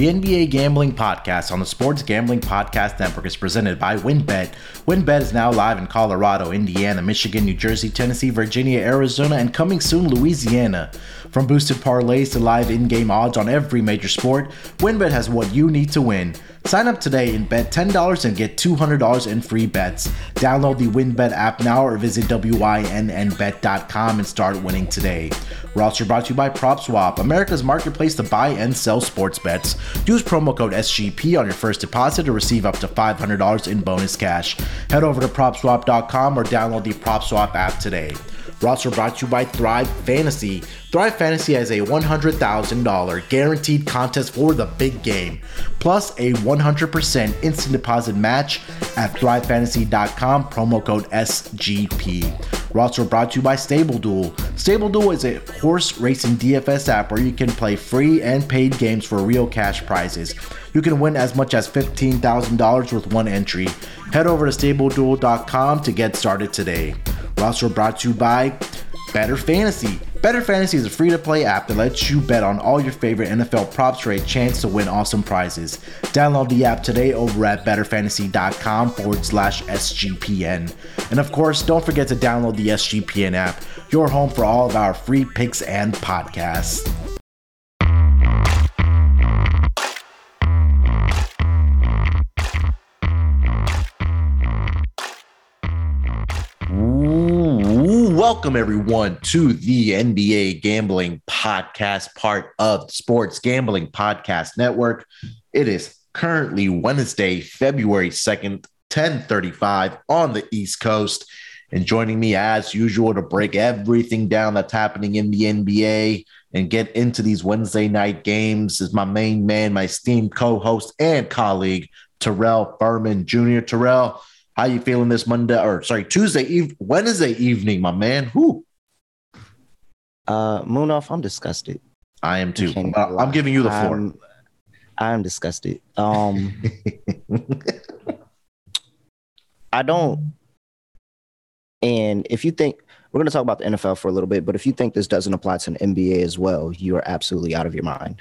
The NBA Gambling Podcast on the Sports Gambling Podcast Network is presented by WynnBET. WynnBET is now live in Colorado, Indiana, Michigan, New Jersey, Tennessee, Virginia, Arizona, and coming soon, Louisiana. From boosted parlays to live in game odds on every major sport, WynnBET has what you need to win. Sign up today and bet $10 and get $200 in free bets. Download the WynnBET app now or visit WYNNBet.com and start winning today. We're brought to you by PropSwap, America's marketplace to buy and sell sports bets. Use promo code SGP on your first deposit to receive up to $500 in bonus cash. Head over to PropSwap.com or download the PropSwap app today. Also brought to you by Thrive Fantasy. Thrive Fantasy has a $100,000 guaranteed contest for the big game, plus a 100% instant deposit match at thrivefantasy.com, promo code SGP. Also brought to you by Stable Duel. Stable Duel is a horse racing DFS app where you can play free and paid games for real cash prizes. You can win as much as $15,000 with one entry. Head over to StableDuel.com to get started today. We're also brought to you by Better Fantasy. Better Fantasy is a free to play app that lets you bet on all your favorite NFL props for a chance to win awesome prizes. Download the app today over at betterfantasy.com forward slash SGPN. And of course, don't forget to download the SGPN app, your home for all of our free picks and podcasts. Welcome, everyone, to the NBA Gambling Podcast, part of Sports Gambling Podcast Network. It is currently Wednesday, February 2nd, 1035 on the East Coast. And joining me, as usual, to break everything down that's happening in the NBA and get into these Wednesday night games is my main man, my esteemed co host and colleague, Terrell Furman Jr. Terrell, how you feeling this Monday or sorry Tuesday eve Wednesday evening, my man? Who? Uh, Moonoff, I'm disgusted. I am too. Uh, I'm giving you the floor. I'm, I'm disgusted. Um, I don't. And if you think we're going to talk about the NFL for a little bit, but if you think this doesn't apply to an NBA as well, you are absolutely out of your mind.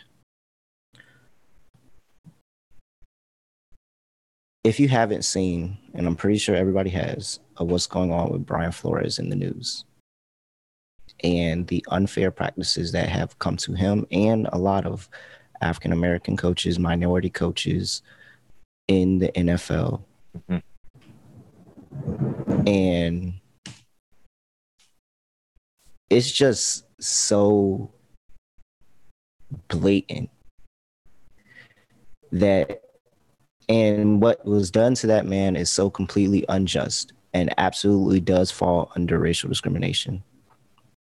If you haven't seen, and I'm pretty sure everybody has, of what's going on with Brian Flores in the news and the unfair practices that have come to him and a lot of African American coaches, minority coaches in the NFL. Mm-hmm. And it's just so blatant that and what was done to that man is so completely unjust and absolutely does fall under racial discrimination.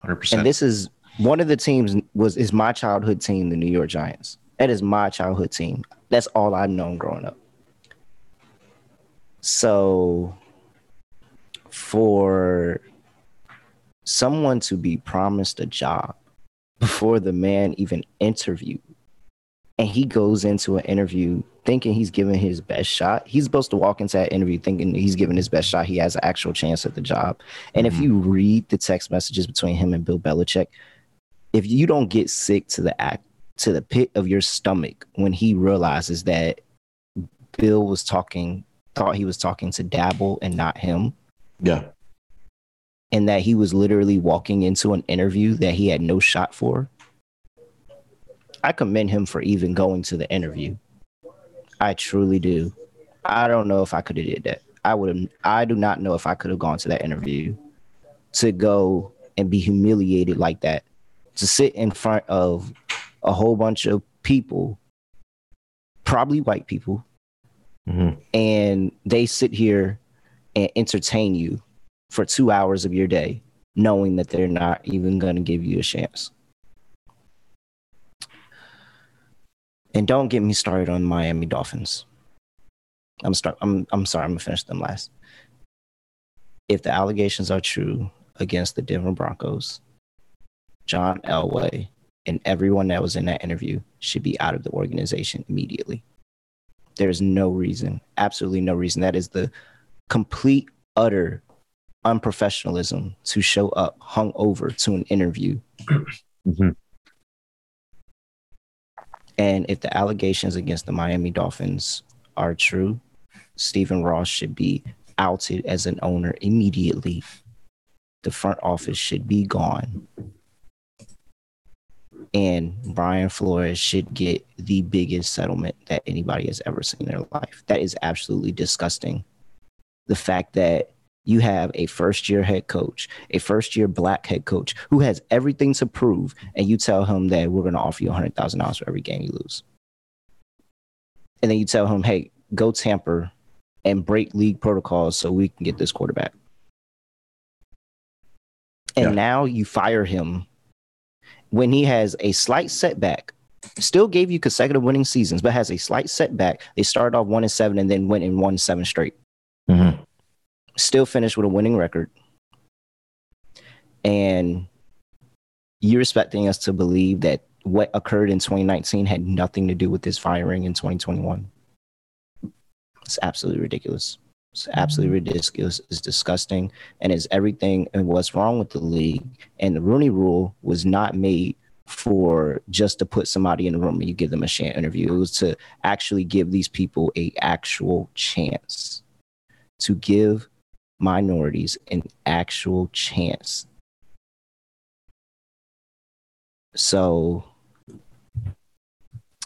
100%. And this is one of the teams was is my childhood team, the New York Giants. That is my childhood team. That's all I've known growing up. So for someone to be promised a job before the man even interviewed and he goes into an interview thinking he's giving his best shot. He's supposed to walk into that interview thinking he's giving his best shot. He has an actual chance at the job. And mm-hmm. if you read the text messages between him and Bill Belichick, if you don't get sick to the act to the pit of your stomach when he realizes that Bill was talking, thought he was talking to Daboll and not him. Yeah. And that he was literally walking into an interview that he had no shot for I commend him for even going to the interview. I truly do. I don't know if I could have did that. I would have. I do not know if I could have gone to that interview to go and be humiliated like that, to sit in front of a whole bunch of people, probably white people, mm-hmm. and they sit here and entertain you for two hours of your day, knowing that they're not even going to give you a chance. And don't get me started on Miami Dolphins. I'm start. I'm I'm sorry. I'm gonna finish them last. If the allegations are true against the Denver Broncos, John Elway and everyone that was in that interview should be out of the organization immediately. There's no reason, absolutely no reason. That is the complete, utter unprofessionalism to show up hung over to an interview. mm-hmm And if the allegations against the Miami Dolphins are true, Stephen Ross should be outed as an owner immediately. The front office should be gone. And Brian Flores should get the biggest settlement that anybody has ever seen in their life. That is absolutely disgusting. The fact that you have a first year head coach, a first year black head coach who has everything to prove, and you tell him that we're going to offer you $100,000 for every game you lose. And then you tell him, hey, go tamper and break league protocols so we can get this quarterback. And yeah. now you fire him when he has a slight setback. Still gave you consecutive winning seasons, but has a slight setback. They started off one and seven and then went in one seven straight. Still finished with a winning record. And you're expecting us to believe that what occurred in 2019 had nothing to do with this firing in 2021. It's absolutely ridiculous. It's absolutely ridiculous. It's disgusting. And it's everything and what's wrong with the league. And the Rooney rule was not made for just to put somebody in the room and you give them a chance interview. It was to actually give these people a actual chance to give minorities an actual chance. So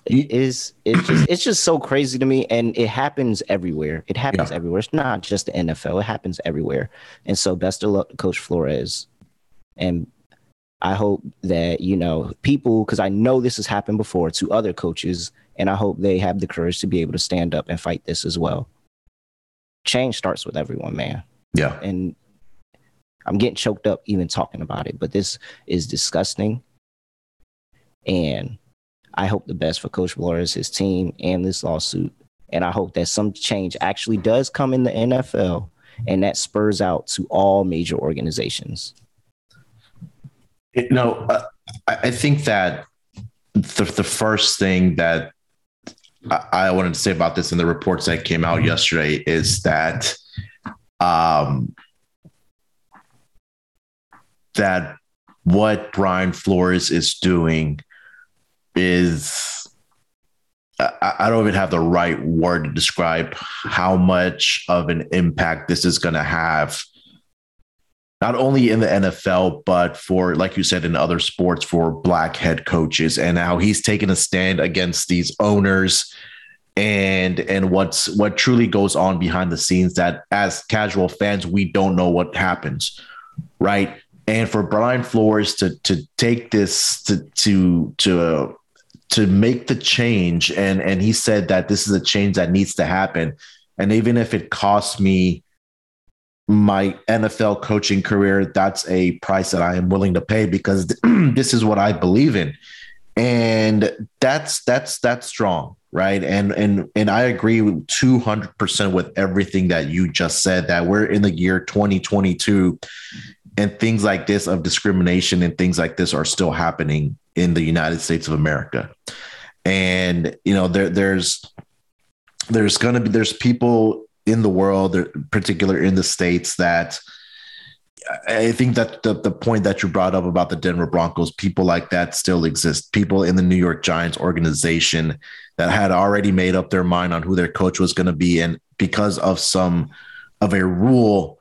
it is it's just it's just so crazy to me and it happens everywhere. It happens yeah. everywhere. It's not just the nfl it happens everywhere. And so best of luck coach flores. And i hope that you know people because i know this has happened before to other coaches and i hope they have the courage to be able to stand up and fight this as well. Change starts with everyone man yeah and i'm getting choked up even talking about it but this is disgusting and I hope the best for Coach Flores, his team, and this lawsuit. And I hope that some change actually does come in the NFL and that spurs out to all major organizations. You know, uh, I think that the, the first thing that I wanted to say about this in the reports that came out yesterday is that um, that what Brian Flores is doing is I, don't even have the right word to describe how much of an impact this is going to have not only in the NFL, but for, like you said, in other sports for black head coaches and how he's taken a stand against these owners and and what's what truly goes on behind the scenes that as casual fans we don't know what happens right? And for Brian Flores to to take this to to to to make the change and and he said that this is a change that needs to happen. And even if it costs me my NFL coaching career that's a price that I am willing to pay because this is what I believe in. And that's that's that's strong right and and and I agree 200% with everything that you just said that we're in the year 2022 and things like this of discrimination and things like this are still happening in the United States of America. And you know, there there's there's gonna be there's people in the world, particular in the states, that I think that the, the point that you brought up about the Denver Broncos, people like that still exist. People in the New York Giants organization that had already made up their mind on who their coach was going to be, and because of some of a rule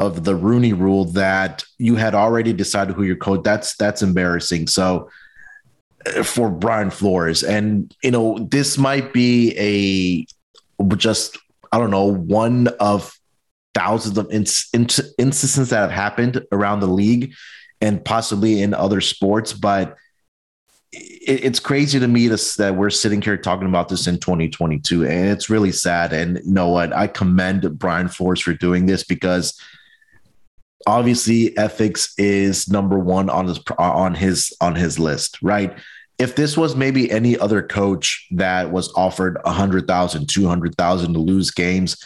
of the Rooney Rule that you had already decided who your coach. That's that's embarrassing. So eh, for Brian Flores. And, you know, this might be a just, I don't know, one of thousands of in, in, instances that have happened around the league and possibly in other sports. But it, it's crazy to me to, that we're sitting here talking about this in 2022. And it's really sad. And you know what? I commend Brian Flores for doing this because obviously ethics is number one on his on his on his list right if this was maybe any other coach that was offered 100000 200000 to lose games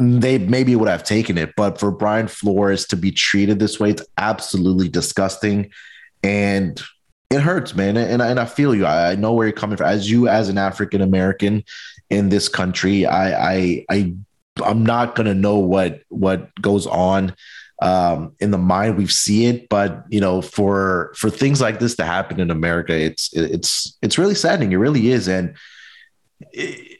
they maybe would have taken it but for brian flores to be treated this way it's absolutely disgusting. And it hurts man. And, and i feel you. I, know where you're coming from. As you as an african american in this country i i i i'm not to know what what goes on um, in the mind. We see it but you know for for things like this to happen in america it's it's it's really saddening. It really is. And it,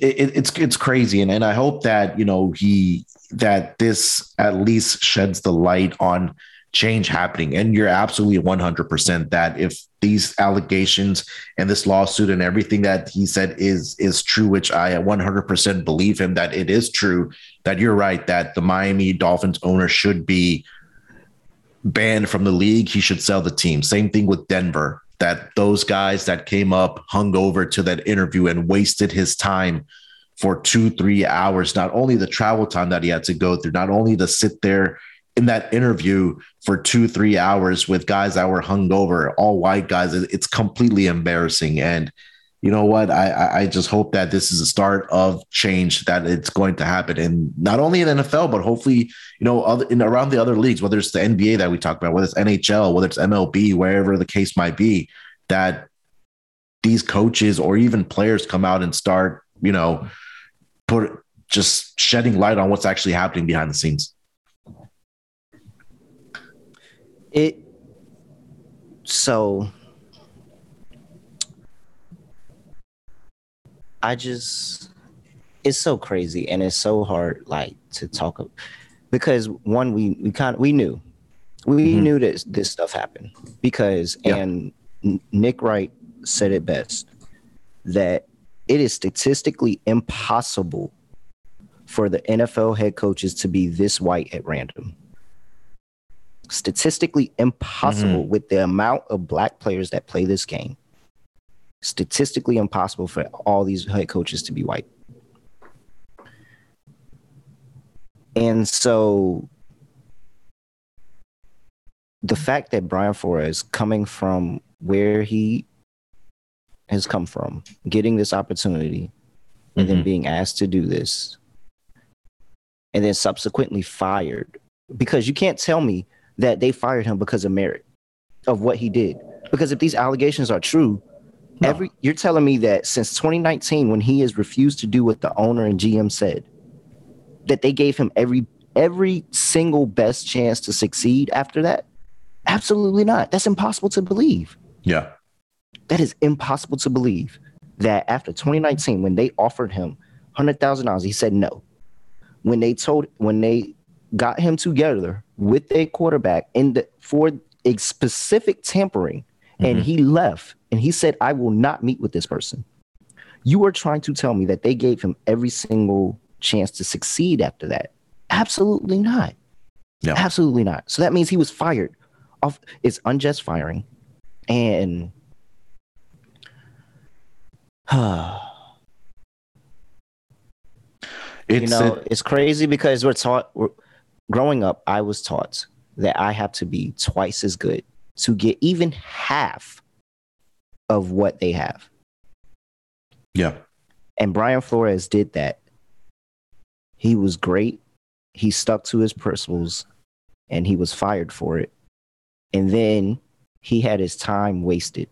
it, it's it's crazy and, and i hope that you know he that this at least sheds the light on change happening. And you're absolutely 100% that if these allegations and this lawsuit and everything that he said is is true, which I 100% believe him that it is true, that you're right that the Miami Dolphins owner should be banned from the league. He should sell the team. Same thing with Denver. That those guys that came up hung over to that interview and wasted his time for two, three hours. Not only the travel time that he had to go through, not only to sit there in that interview for two, three hours with guys that were hungover, all white guys. It's completely embarrassing. And you know what? I, I just hope that this is a start of change that it's going to happen, and not only in NFL, but hopefully, you know, other, in around the other leagues, whether it's the NBA that we talked about, whether it's NHL, whether it's MLB, wherever the case might be, that these coaches or even players come out and start, you know, put just shedding light on what's actually happening behind the scenes. It so I just it's so crazy and it's so hard like to talk of, because one we we kind of we knew we mm-hmm. knew that this stuff happened because yeah. and Nick Wright said it best that it is statistically impossible for the NFL head coaches to be this white at random statistically impossible mm-hmm. with the amount of black players that play this game. Statistically impossible for all these head coaches to be white. And so the fact that Brian Flores coming from where he has come from, getting this opportunity, and mm-hmm. then being asked to do this, and then subsequently fired, because you can't tell me that they fired him because of merit of what he did. Because if these allegations are true, no. every you're telling me that since 2019, when he has refused to do what the owner and GM said, that they gave him every every single best chance to succeed after that? Absolutely not. That's impossible to believe. Yeah. That is impossible to believe that after 2019, when they offered him $100,000, he said no. When they told, when they got him together with a quarterback in the for a specific tampering, mm-hmm. and he left and he said, I will not meet with this person. You are trying to tell me that they gave him every single chance to succeed after that. Absolutely not. Yeah. Absolutely not. So that means he was fired off it's unjust firing. And it's, you know, it, it's crazy because we're taught we're, growing up, I was taught that I have to be twice as good to get even half of what they have. Yeah. And Brian Flores did that. He was great. He stuck to his principles and he was fired for it. And then he had his time wasted.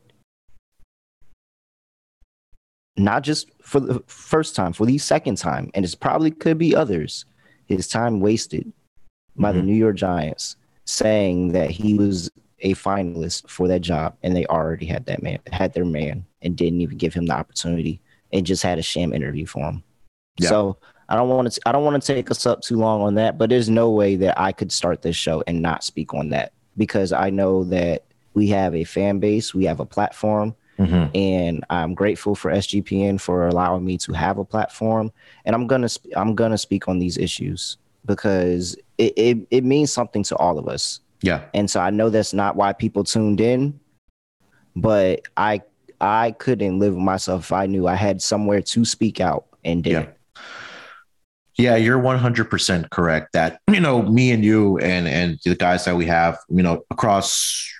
Not just for the first time, for the second time, and it's probably could be others. His time wasted by mm-hmm. the New York Giants saying that he was a finalist for that job and they already had that man had their man and didn't even give him the opportunity and just had a sham interview for him. Yeah. So I don't want to I don't want to take us up too long on that, but there's no way that I could start this show and not speak on that because I know that we have a fan base, we have a platform, mm-hmm. and I'm grateful for SGPN for allowing me to have a platform, and I'm gonna sp- I'm gonna speak on these issues because it, it, it means something to all of us. Yeah. And so I know that's not why people tuned in, but I I couldn't live with myself if I knew I had somewhere to speak out and didn't. Yeah. Yeah, you're 100% correct that, you know, me and you and and the guys that we have, you know, across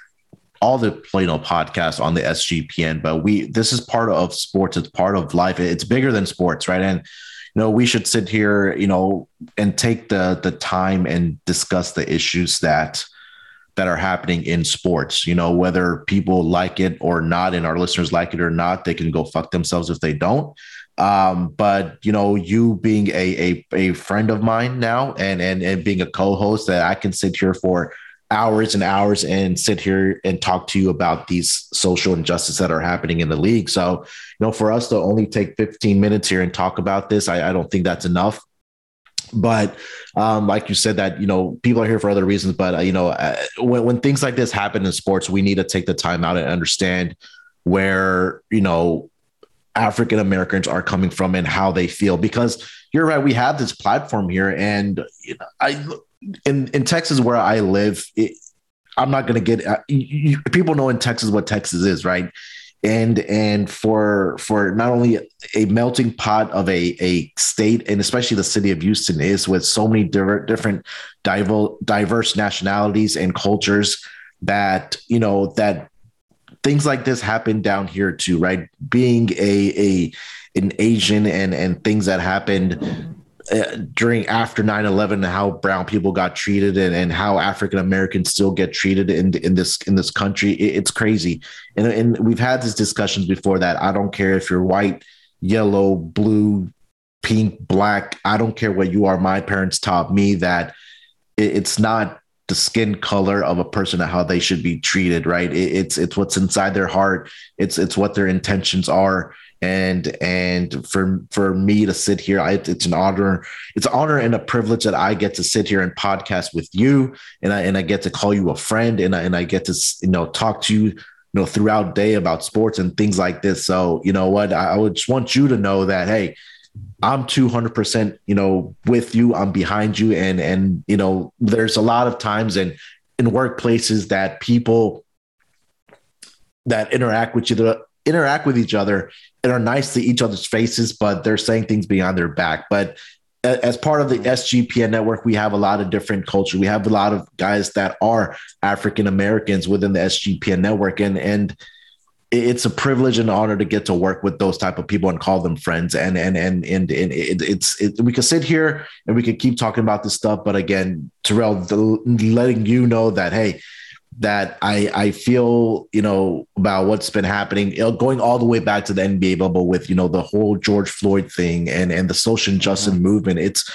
all the know podcasts on the SGPN, but we this is part of sports, it's part of life. It's bigger than sports, right? And you know we should sit here you know and take the the time and discuss the issues that that are happening in sports. You know, whether people like it or not, and our listeners like it or not, they can go fuck themselves if they don't. Um, but you know, you being a, a a friend of mine now and and and being a co-host that I can sit here for hours and hours and sit here and talk to you about these social injustices that are happening in the league. So, you know, for us to only take 15 minutes here and talk about this, I, I don't think that's enough. But um, like you said, that you know people are here for other reasons. But uh, you know, uh, when when things like this happen in sports, we need to take the time out and understand where you know African Americans are coming from and how they feel. Because you're right, we have this platform here, and you know, I in in Texas where I live, it, I'm not going to get uh, you, people know in Texas what Texas is, right? And and for for not only a melting pot of a a state and especially the city of Houston is with so many different diverse nationalities and cultures that you know that things like this happen down here too, right? Being a a an Asian and and things that happened Uh, during after 9-11 how brown people got treated and, and how african americans still get treated in, in this in this country. It, it's crazy. And, and we've had these discussions before that i don't care if you're white yellow blue pink black i don't care what you are. My parents taught me that it, it's not the skin color of a person and how they should be treated right? It, it's it's what's inside their heart. It's it's what their intentions are and and for for me to sit here I, it's an honor it's an honor and a privilege that i get to sit here and podcast with you. And i and i get to call you a friend and i, and I get to you know talk to you you know throughout day about sports and things like this. So you know what? I, would just want you to know that hey i'm 200% you know with you. I'm behind you. And and you know there's a lot of times and in in workplaces that people that interact with you interact with each other and are nice to each other's faces, but they're saying things behind their back. But as part of the SGPN network, we have a lot of different culture. We have a lot of guys that are African Americans within the SGPN network, and and it's a privilege and honor to get to work with those type of people and call them friends. And and and and, and it, it's it, we could sit here and we could keep talking about this stuff, but again, Terrell, the, letting you know that hey, that I I feel you know about what's been happening, going all the way back to the NBA bubble with you know the whole George Floyd thing and and the social justice mm-hmm. movement. It's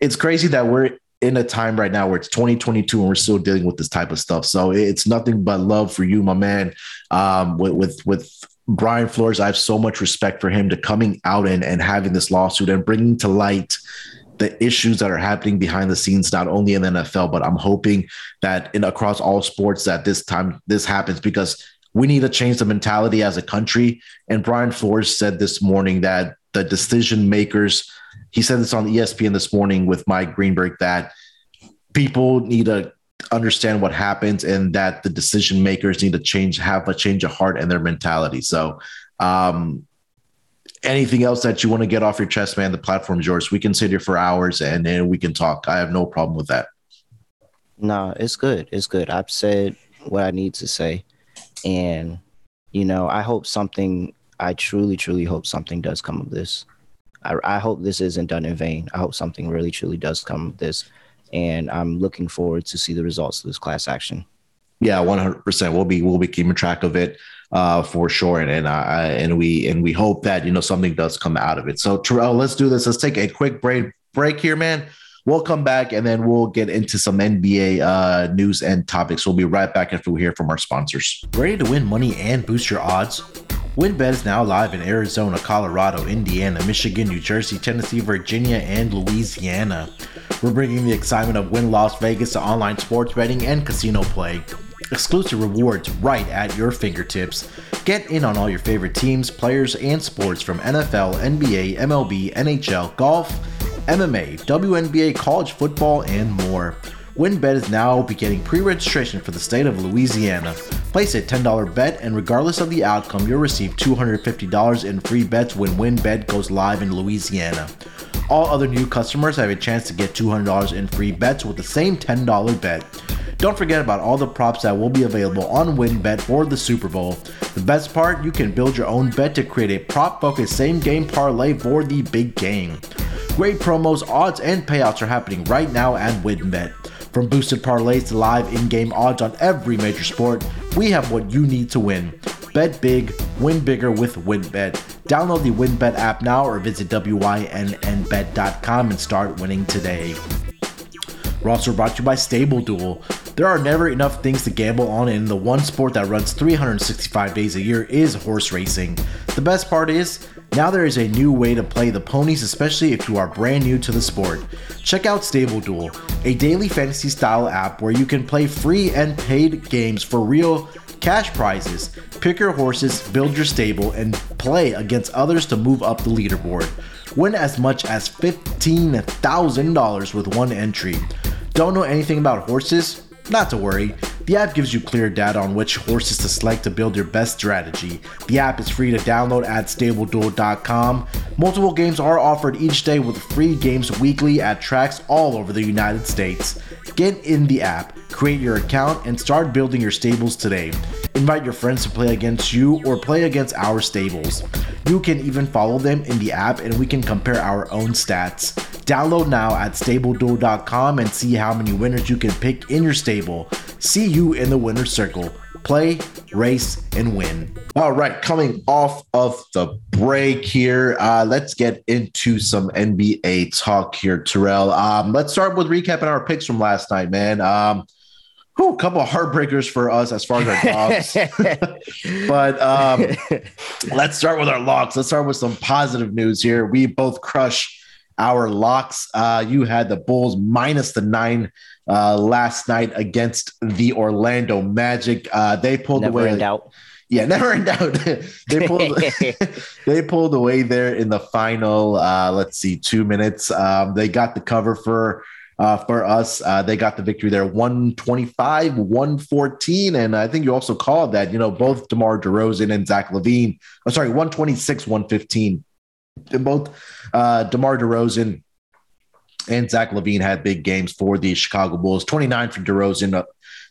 it's crazy that we're in a time right now where it's 2022 and we're still dealing with this type of stuff. So it's nothing but love for you, my man. Um, with with with Brian Flores, I have so much respect for him to coming out and and having this lawsuit and bringing to light the issues that are happening behind the scenes, not only in the NFL, but I'm hoping that in across all sports that this time this happens because we need to change the mentality as a country. And Brian Flores said this morning that the decision makers, he said this on ESPN this morning with Mike Greenberg that people need to understand what happens and that the decision makers need to change, have a change of heart and their mentality. So um, anything else that you want to get off your chest, man, the platform's yours. We can sit here for hours and, and we can talk. I have no problem with that. No, it's good. It's good. I've said what I need to say. And, you know, I hope something, I truly, truly hope something does come of this. I, I hope this isn't done in vain. I hope something really, truly does come of this. And I'm looking forward to see the results of this class action. Yeah, 100%. We'll be, we'll be keeping track of it uh, for sure. And and, I, and we and we hope that you know something does come out of it. So Terrell, let's do this. Let's take a quick break break here, man. We'll come back and then we'll get into some NBA uh, news and topics. We'll be right back after we hear from our sponsors. Ready to win money and boost your odds? WynnBET is now live in Arizona, Colorado, Indiana, Michigan, New Jersey, Tennessee, Virginia, and Louisiana. We're bringing the excitement of Wynn Las Vegas to online sports betting and casino play exclusive rewards right at your fingertips. Get in on all your favorite teams, players, and sports from NFL, NBA, MLB, NHL, golf, MMA, WNBA, college football, and more. WynnBET is now beginning pre-registration for the state of Louisiana. Place a $10 bet, and regardless of the outcome, you'll receive $250 in free bets when WynnBET goes live in Louisiana. All other new customers have a chance to get $200 in free bets with the same $10 bet. Don't forget about all the props that will be available on WynnBET for the Super Bowl. The best part, you can build your own bet to create a prop focused same game parlay for the big game. Great promos, odds, and payouts are happening right now at WynnBET. From boosted parlays to live in game odds on every major sport, we have what you need to win. Bet big, win bigger with WynnBET. Download the WynnBET app now or visit WYNNBet.com and start winning today. We're also brought to you by Stable Duel. There are never enough things to gamble on, and the one sport that runs 365 days a year is horse racing. The best part is, now there is a new way to play the ponies, especially if you are brand new to the sport. Check out Stable Duel, a daily fantasy style app where you can play free and paid games for real cash prizes. Pick your horses, build your stable, and play against others to move up the leaderboard. Win as much as $15,000 with one entry. Don't know anything about horses? Not to worry, the app gives you clear data on which horses to select to build your best strategy. The app is free to download at stableduel.com. Multiple games are offered each day with free games weekly at tracks all over the United States. Get in the app, create your account, and start building your stables today. Invite your friends to play against you or play against our stables. You can even follow them in the app and we can compare our own stats. Download now at stableduel.com and see how many winners you can pick in your stable. See you in the winner's circle. Play, race, and win. All right, coming off of the break here, uh, let's get into some NBA talk here, Terrell. Um, let's start with recapping our picks from last night, man. Um, whew, a couple of heartbreakers for us as far as our dogs. but um, let's start with our locks. Let's start with some positive news here. We both crush our locks. Uh, you had the Bulls minus the nine uh, last night against the Orlando Magic. Uh, they pulled Never away. in doubt. Yeah, never in doubt. they pulled they pulled away there in the final. Uh, let's see, two minutes. Um, they got the cover for uh, for us. Uh, they got the victory there, 125, 114. And I think you also called that, you know, both DeMar DeRozan and Zach LaVine, oh, sorry, 126, 115. And both uh, DeMar DeRozan and Zach LaVine had big games for the Chicago Bulls. 29 for DeRozan, uh,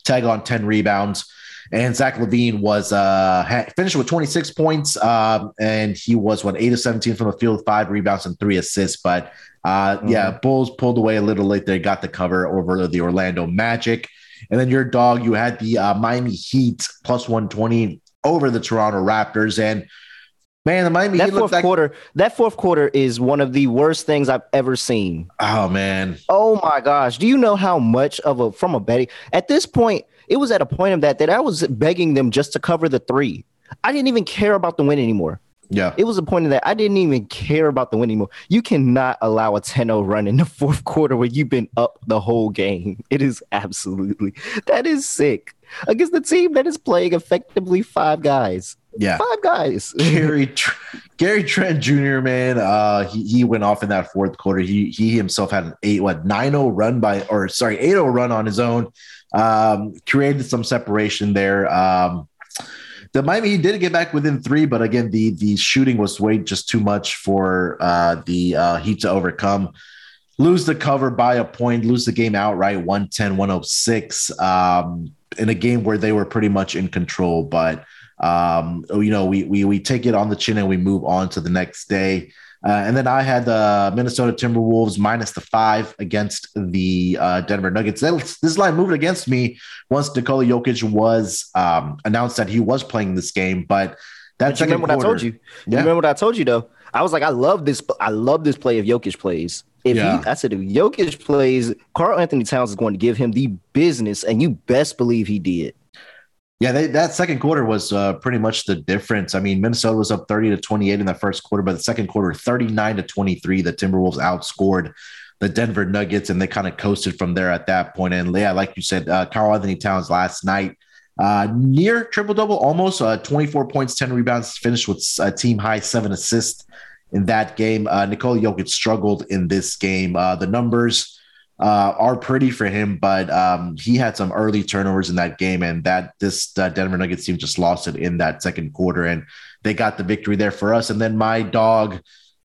tag on 10 rebounds. And Zach LaVine was uh, had finished with 26 points, um, and he was what eight of 17 from the field, five rebounds and three assists. But uh, mm-hmm. yeah, Bulls pulled away a little late. They got the cover over the Orlando Magic, and then your dog, you had the uh, Miami Heat plus 120 over the Toronto Raptors, and Man, the Miami that fourth like- quarter, that fourth quarter is one of the worst things I've ever seen. Oh man. Oh my gosh. Do you know how much of a from a betting at this point, it was at a point of that that I was begging them just to cover the three. I didn't even care about the win anymore. Yeah. It was a point of that I didn't even care about the win anymore. You cannot allow a 10-0 run in the fourth quarter where you've been up the whole game. It is absolutely that is sick. Against the team that is playing effectively five guys. Yeah, five guys. Gary Gary Trent Jr. Man, uh, he, he went off in that fourth quarter. He he himself had an eight what 9-0 run by or sorry 8-0 run on his own. Um, created some separation there. Um, the Miami he did get back within three, but again the the shooting was way just too much for uh, the uh, Heat to overcome. Lose the cover by a point, lose the game outright 110 106 um, in a game where they were pretty much in control, but um, you know, we, we, we take it on the chin and we move on to the next day. Uh, and then I had the Minnesota Timberwolves minus the five against the uh, Denver Nuggets. This line moved against me once Nikola Jokic was um, announced that he was playing this game. But that's remember quarter, what I told you. Yeah. You remember what I told you though. I was like, I love this. I love this play if Jokic plays. If yeah. he, I said if Jokic plays, Karl-Anthony Towns is going to give him the business, and you best believe he did. Yeah, they, that second quarter was uh, pretty much the difference. I mean, Minnesota was up 30 to 28 in the first quarter, but the second quarter, 39 to 23, the Timberwolves outscored the Denver Nuggets, and they kind of coasted from there at that point. And yeah, like you said, uh, Karl-Anthony Towns last night, uh, near triple double, almost uh, 24 points, 10 rebounds, finished with a team high seven assists in that game. Uh, Nikola Jokic struggled in this game. Uh, the numbers uh, are pretty for him, but um, he had some early turnovers in that game, and that this uh, Denver Nuggets team just lost it in that second quarter, and they got the victory there for us. And then my dog,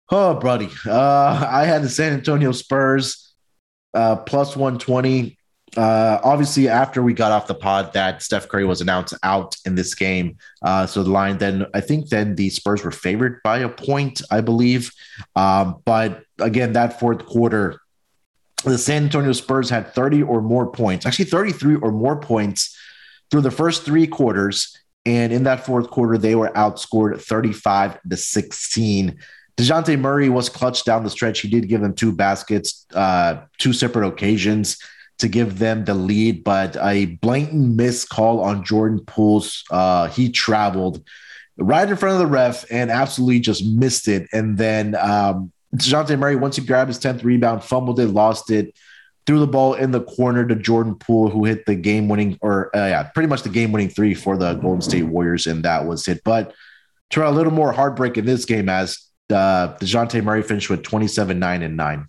oh, buddy, uh, I had the San Antonio Spurs uh, plus 120. Uh, obviously, after we got off the pod, that Steph Curry was announced out in this game. Uh, so the line then, I think then the Spurs were favored by a point, I believe. Um, but again, that fourth quarter, the San Antonio Spurs had 30 or more points, actually 33 or more points through the first three quarters. And in that fourth quarter, they were outscored 35 to 16. DeJounte Murray was clutch down the stretch. He did give them two baskets, uh, two separate occasions to give them the lead, but a blatant miss call on Jordan Poole's. Uh, he traveled right in front of the ref and absolutely just missed it. And then um, DeJounte Murray, once he grabbed his 10th rebound, fumbled it, lost it, threw the ball in the corner to Jordan Poole, who hit the game winning, or uh, yeah, pretty much the game winning three for the Golden State Warriors, and that was it. But to a little more heartbreak in this game as uh, DeJounte Murray finished with 27, 9, and 9.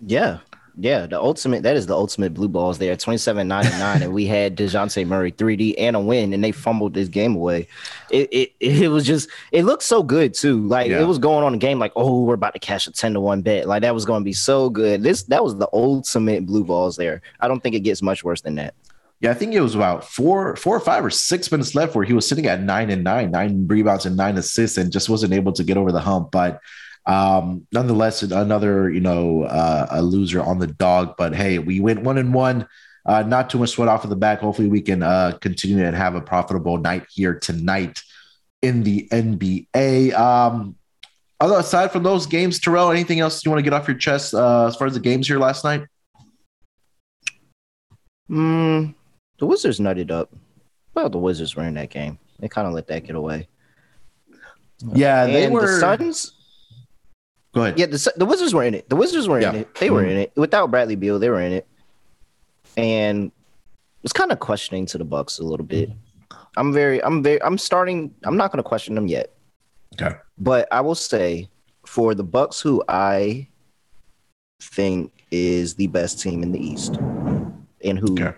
Yeah, yeah, the ultimate that is the ultimate blue balls there 27 9 and 9 and we had DeJounte Murray 3D and a win and they fumbled this game away. It it, it was just it looked so good too. Like yeah. it was going on a game like oh we're about to cash a 10 to 1 bet. Like that was going to be so good. This that was the ultimate blue balls there. I don't think it gets much worse than that. Yeah, I think it was about four, four or five or six minutes left where he was sitting at nine and nine, nine rebounds and nine assists, and just wasn't able to get over the hump. But um, nonetheless, another you know uh, a loser on the dog, but hey, we went one and one. Uh, not too much sweat off of the back. Hopefully, we can uh, continue and have a profitable night here tonight in the NBA. Um, other aside from those games, Terrell, anything else you want to get off your chest uh, as far as the games here last night? Mm, the Wizards nutted up. Well, the Wizards were in that game. They kind of let that get away. Yeah, they and were. The Suns Go ahead. Yeah, the, the Wizards were in it. The Wizards were Yeah. in it. They were Mhm. in it without Bradley Beal. They were in it, and it's kind of questioning to the Bucks a little bit. I'm very, I'm very, I'm starting. I'm not going to question them yet, Okay. but I will say for the Bucks, who I think is the best team in the East, and who, Okay.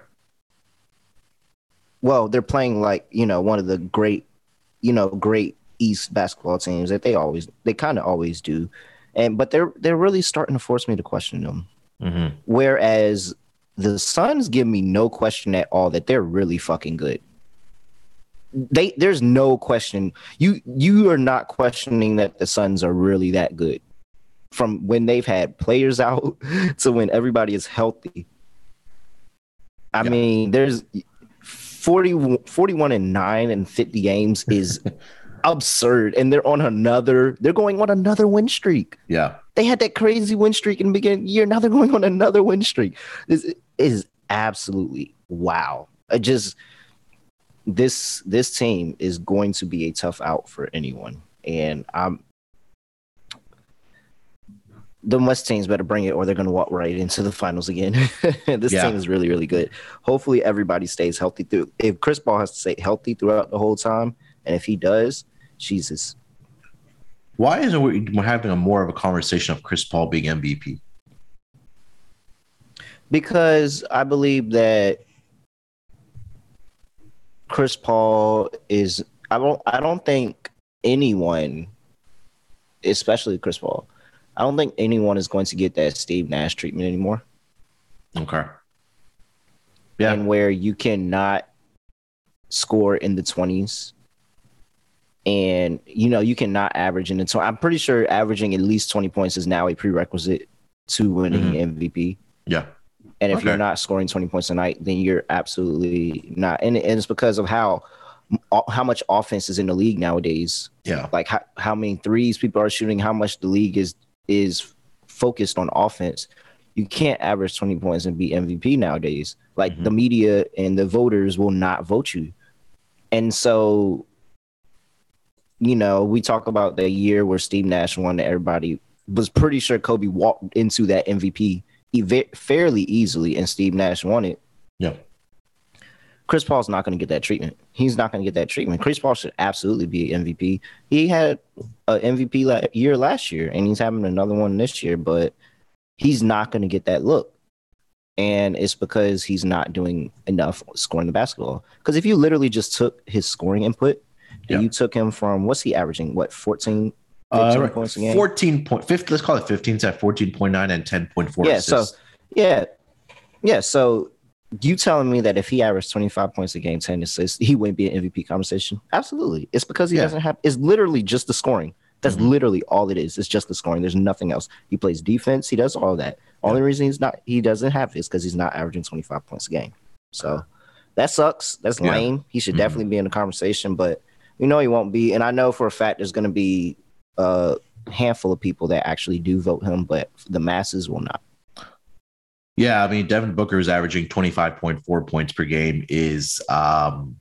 well, they're playing like you know one of the great, you know, great East basketball teams that they always, they kind of always do, and but they're they're really starting to force me to question them. Mm-hmm. Whereas the Suns give me no question at all that they're really fucking good. They there's no question. You you are not questioning that the Suns are really that good. From when they've had players out to when everybody is healthy. I Yeah. mean, there's 40, 41 and 9 and 50 games is absurd. And they're on another, they're going on another win streak Yeah. they had that crazy win streak in the beginning of the year. Now they're going on another win streak. This is absolutely wow. I just this this team is going to be a tough out for anyone, and I'm the West teams better bring it, or they're going to walk right into the finals again. this Yeah. team is really really good. Hopefully, everybody stays healthy through. If Chris Paul has to stay healthy throughout the whole time, and if he does, Jesus, Why isn't we we're having a more of a conversation of Chris Paul being MVP? because I believe that Chris Paul is I don't I don't think anyone especially Chris Paul I don't think anyone is going to get that Steve Nash treatment anymore Okay. Yeah. and where you cannot score in the 20s and you know you cannot average in the 20 I'm pretty sure averaging at least 20 points is now a prerequisite to winning MVP Yeah. And if Okay. you're not scoring 20 points a night, then you're absolutely not. And, and it's because of how how much offense is in the league nowadays. Yeah. Like how, how many threes people are shooting, how much the league is is focused on offense. You can't average 20 points and be MVP nowadays. Like Mhm. the media and the voters will not vote you. And so, you know, we talk about the year where Steve Nash won that everybody was pretty sure Kobe walked into that MVP eva- fairly easily, and Steve Nash won it. Yeah. Chris Paul's not going to get that treatment. He's not going to get that treatment. Chris Paul should absolutely be MVP. He had an MVP la- year last year, and he's having another one this year, but he's not going to get that look. And it's because he's not doing enough scoring the basketball. Because if you literally just took his scoring input Yeah. you took him from what's he averaging? What 14? Uh, 15 right. points a game? 14 point, 50, let's call it 15 at 14.9 and 10.4 Yeah, assists. so yeah, yeah. So you telling me that if he averaged 25 points a game, 10 assists, he wouldn't be an MVP conversation? Absolutely. It's because he Yeah. doesn't have it's literally just the scoring. That's Mhm. literally all it is. It's just the scoring. There's nothing else. He plays defense, he does all that. Only reason he's not he doesn't have is because he's not averaging 25 points a game. So that sucks. That's Yeah. lame. He should Mhm. definitely be in the conversation, but we know he won't be. And I know for a fact there's gonna be a handful of people that actually do vote him, but the masses will not. Yeah, I mean, Devin Booker is averaging 25.4 points per game, is um,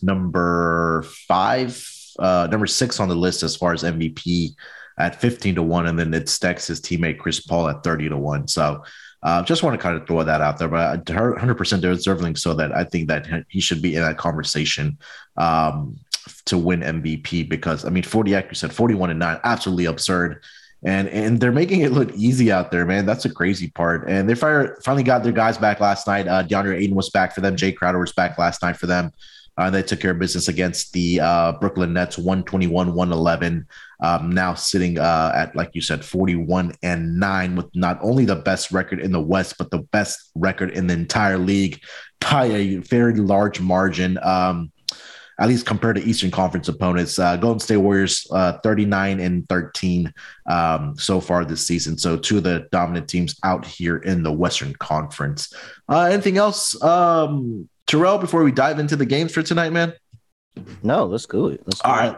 number five, uh, number six on the list as far as MVP at 15 to 1. And then it stacks his teammate Chris Paul at 30 to 1. So uh, just want to kind of throw that out there, but 100% deserving so that I think that he should be in that conversation um, to win MVP because, I mean, 40, like you said, 41 and 9, absolutely absurd and and they're making it look easy out there, man. That's a crazy part. And they fire, finally got their guys back last night. Uh, DeAndre Ayton was back for them. Jae Crowder was back last night for them. Uh, they took care of business against the uh, Brooklyn Nets, 121, 111. Um, now sitting uh, at, like you said, 41 and 9, with not only the best record in the West, but the best record in the entire league by a very large margin. Um, at least compared to Eastern Conference opponents. Uh, Golden State Warriors, uh, 39 and 13 um, so far this season. So two of the dominant teams out here in the Western Conference. Uh, anything else, um, Terrell, before we dive into the games for tonight, man? No, let's go. Let's All right,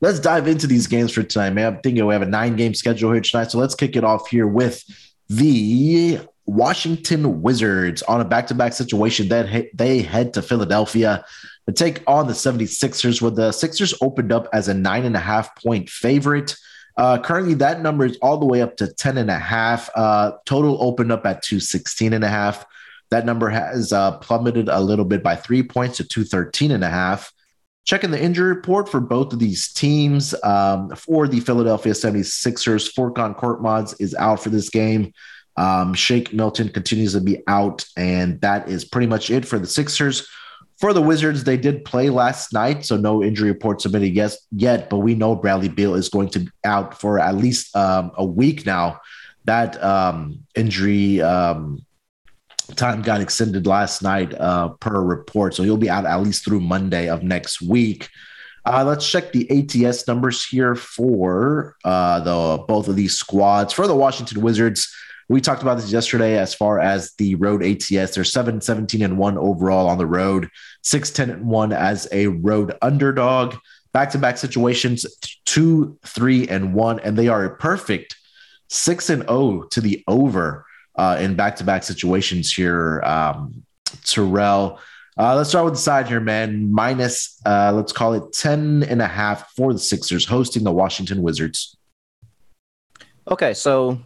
let's dive into these games for tonight, man. I'm thinking we have a nine game schedule here tonight. So let's kick it off here with the Washington Wizards on a back to back situation. That they head to Philadelphia to take on the 76ers, where the Sixers opened up as a nine and a half point favorite. Uh, currently, that number is all the way up to 10 and a half. Uh, total opened up at 216 and a half. That number has uh, plummeted a little bit by three points to 213 and a half. Checking the injury report for both of these teams. Um, for the Philadelphia 76ers, Furkan Korkmaz is out for this game. Um, Shake Milton continues to be out, and that is pretty much it for the Sixers. For the Wizards, they did play last night, so no injury report submitted yes, yet, but we know Bradley Beal is going to be out for at least um, a week now. That um, injury um, time got extended last night uh, per report, so he'll be out at least through Monday of next week. Uh, let's check the ATS numbers here for uh, the both of these squads. For the Washington Wizards, we talked about this yesterday as far as the road ATS. They're 7 17 and 1 overall on the road, 6 10 and 1 as a road underdog. Back to back situations, 2 3 and 1, and they are a perfect 6 and 0 to the over uh, in back to back situations here. Um, Terrell. Uh, let's start with the side here, man. Minus, uh, let's call it 10 and a half for the Sixers hosting the Washington Wizards. Okay, so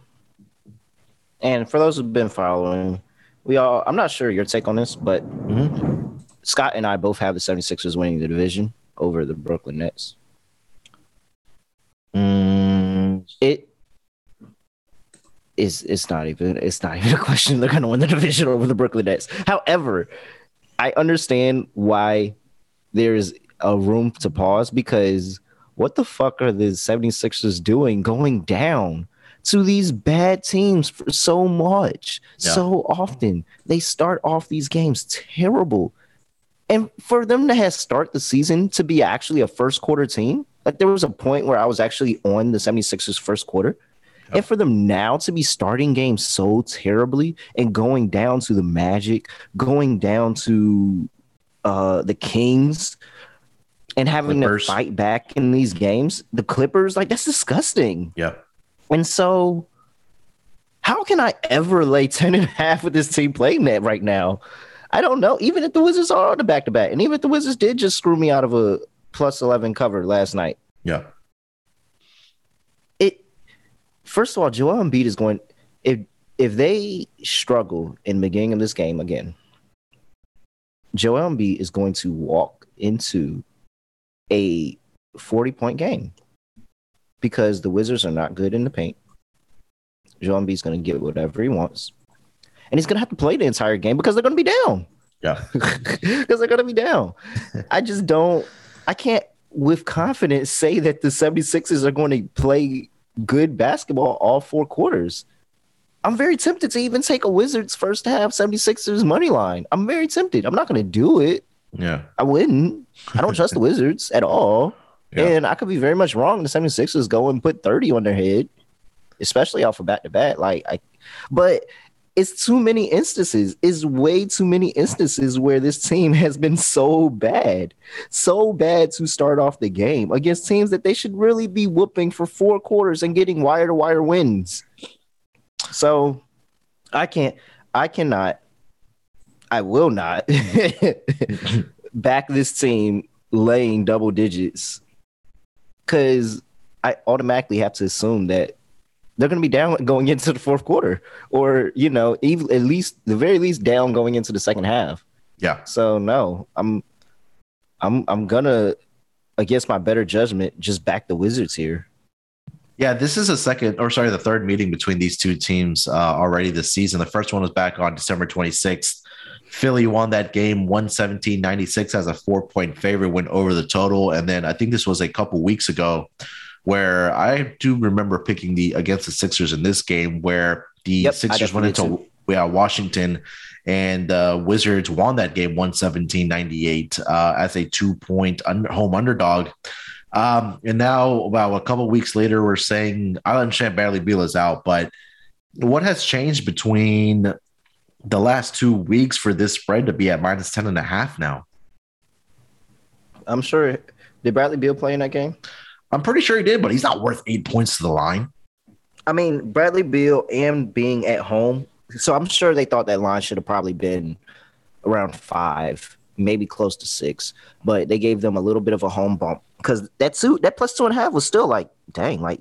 and for those who've been following, we all I'm not sure your take on this, but Mhm. Scott and I both have the 76ers winning the division over the Brooklyn Nets. Mm, It is it's not even it's not even a question they're gonna win the division over the Brooklyn Nets. However, I understand why there's a room to pause because what the fuck are the 76ers doing going down to these bad teams for so much Yeah. so often they start off these games terrible and for them to have start the season to be actually a first quarter team like there was a point where i was actually on the 76ers first quarter and for them now to be starting games so terribly and going down to the magic going down to uh the kings and having Clippers. to fight back in these games the clippers like that's disgusting yep. And so, how can I ever lay 10 and a half with this team playing that right now? I don't know. Even if the Wizards are on the back to back, and even if the Wizards did just screw me out of a plus 11 cover last night, Yeah. it first of all, Joel Embiid is going if if they struggle in the beginning of this game again, Joel Embiid is going to walk into a 40 point game because the Wizards are not good in the paint. Joel Embiid's going to get whatever he wants. And he's going to have to play the entire game because they're going to be down. Yeah. Because they're going to be down. I just don't, I can't with confidence say that the 76ers are going to play good basketball all four quarters. I'm very tempted to even take a Wizards first half 76ers money line. I'm very tempted. I'm not going to do it. Yeah. I wouldn't. I don't trust the Wizards at all. Yeah. And I could be very much wrong. The 76ers go and put 30 on their head. especially off of back to back. Like I, but it's too many instances. It's way too many instances where this team has been so bad, so bad to start off the game against teams that they should really be whooping for four quarters and getting wire to wire wins. So I can't, I cannot, I will not back this team laying double digits because I automatically have to assume that they're going to be down going into the fourth quarter, or you know, even at least the very least down going into the second half. Yeah. So no, I'm, I'm, I'm gonna, against my better judgment, just back the Wizards here. Yeah, this is a second, or sorry, the third meeting between these two teams uh, already this season. The first one was back on December 26th. Philly won that game 117 96 as a four point favorite, went over the total. And then I think this was a couple weeks ago where I do remember picking the against the Sixers in this game where the Yep, Sixers went into yeah, Washington and uh, Wizards won that game 117 98 uh, as a two point under, home underdog. Um, and now, about a couple weeks later, we're saying I understand Bradley Beal is out, but what has changed between the last two weeks for this spread to be at minus 10 and a half now? I'm sure. Did Bradley Beal play in that game? I'm pretty sure he did, but he's not worth eight points to the line. I mean, Bradley Beal and being at home, so I'm sure they thought that line should have probably been around five, maybe close to six, but they gave them a little bit of a home bump because that suit that plus two and a half was still like, dang, like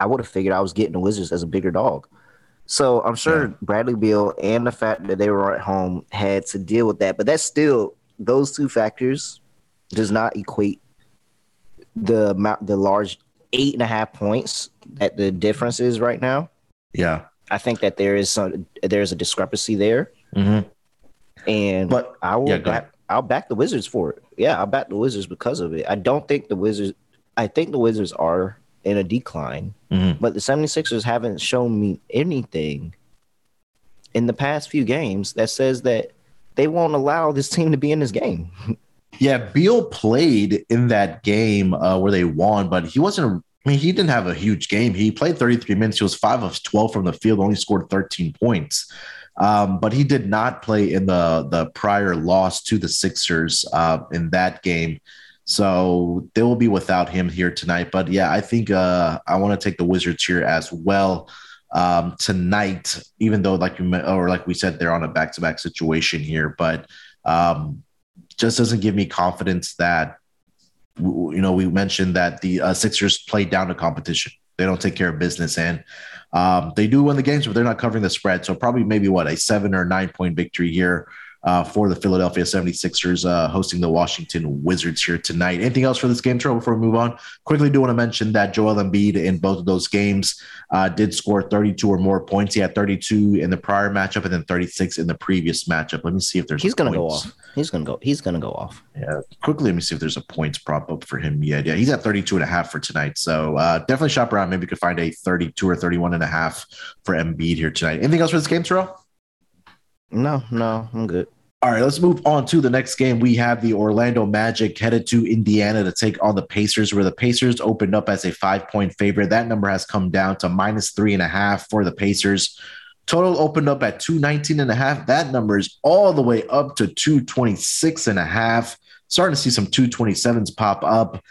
I would have figured I was getting the Wizards as a bigger dog. So I'm sure Yeah. Bradley Beal and the fact that they were at home had to deal with that, but that's still those two factors does not equate the amount, the large eight and a half points that the difference is right now. Yeah. I think that there is some there's a discrepancy there, Mm-hmm. and But I will yeah, back I'll back the Wizards for it. Yeah, I'll back the Wizards because of it. I don't think the Wizards I think the Wizards are in a decline, Mhm. but the 76ers haven't shown me anything in the past few games that says that they won't allow this team to be in this game. Yeah, Beal played in that game uh, where they won, but he wasn't. I mean, he didn't have a huge game. He played 33 minutes. He was five of 12 from the field, only scored 13 points. Um, but he did not play in the the prior loss to the Sixers uh, in that game. So they will be without him here tonight. But yeah, I think uh, I want to take the Wizards here as well um, tonight, even though like you or like we said, they're on a back to back situation here. But um, just doesn't give me confidence that you know we mentioned that the uh, Sixers play down to competition. They don't take care of business, and um, they do win the games, but they're not covering the spread. So probably maybe what a seven or nine point victory here uh, for the Philadelphia 76ers uh, hosting the Washington Wizards here tonight. Anything else for this game, Terrell, before we move on? Quickly do want to mention that Joel Embiid in both of those games uh, did score 32 or more points. He had 32 in the prior matchup and then 36 in the previous matchup. Let me see if there's He's gonna go off. He's gonna go. He's gonna go off. Yeah, quickly, let me see if there's a points prop up for him. Yeah, yeah, he's at 32 and a half for tonight. So uh, definitely shop around. Maybe you could find a 32 or 31 and a half for Embiid here tonight. Anything else for this game, Terrell? No, no, I'm good. All right, let's move on to the next game. We have the Orlando Magic headed to Indiana to take on the Pacers, where the Pacers opened up as a five point favorite. That number has come down to minus three and a half for the Pacers. Total opened up at 219 and a half. That number is all the way up to 226 and a half. Starting to see some 227s pop up.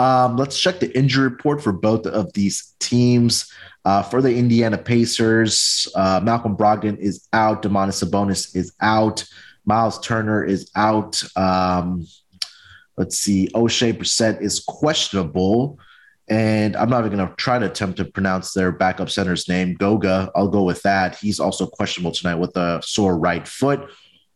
Um, let's check the injury report for both of these teams. Uh, for the Indiana Pacers, uh, Malcolm Brogdon is out. Domantas Sabonis is out. Miles Turner is out. Um, let's see. Oshae Brissett is questionable. And I'm not even going to try to attempt to pronounce their backup center's name. Goga, I'll go with that. He's also questionable tonight with a sore right foot.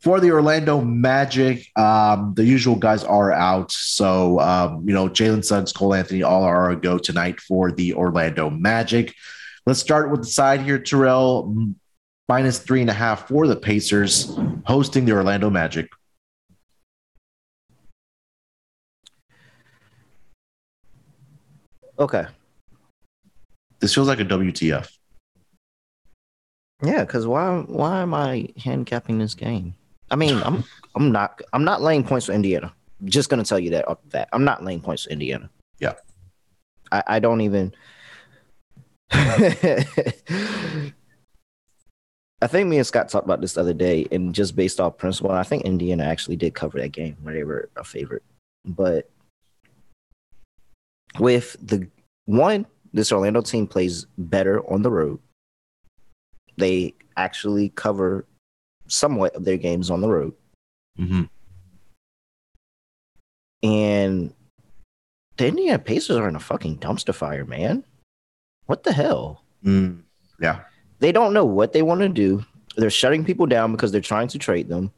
For the Orlando Magic, um, the usual guys are out. So, um, you know, Jalen Suggs, Cole Anthony, all are a go tonight for the Orlando Magic. Let's start with the side here, Terrell. Minus three and a half for the Pacers hosting the Orlando Magic. Okay. This feels like a WTF. Yeah, because why why am I handicapping this game? I mean, I'm I'm not I'm not laying points for Indiana. Just gonna tell you that the. I'm not laying points for Indiana. Yeah. I, I don't even I think me and Scott talked about this the other day, and just based off principle, I think Indiana actually did cover that game where they were a favorite. But with the one, this Orlando team plays better on the road. They actually cover somewhat of their games on the road. Mm-hmm. And the Indiana Pacers are in a fucking dumpster fire, man. What the hell? Mm, yeah. They don't know what they want to do. They're shutting people down because they're trying to trade them.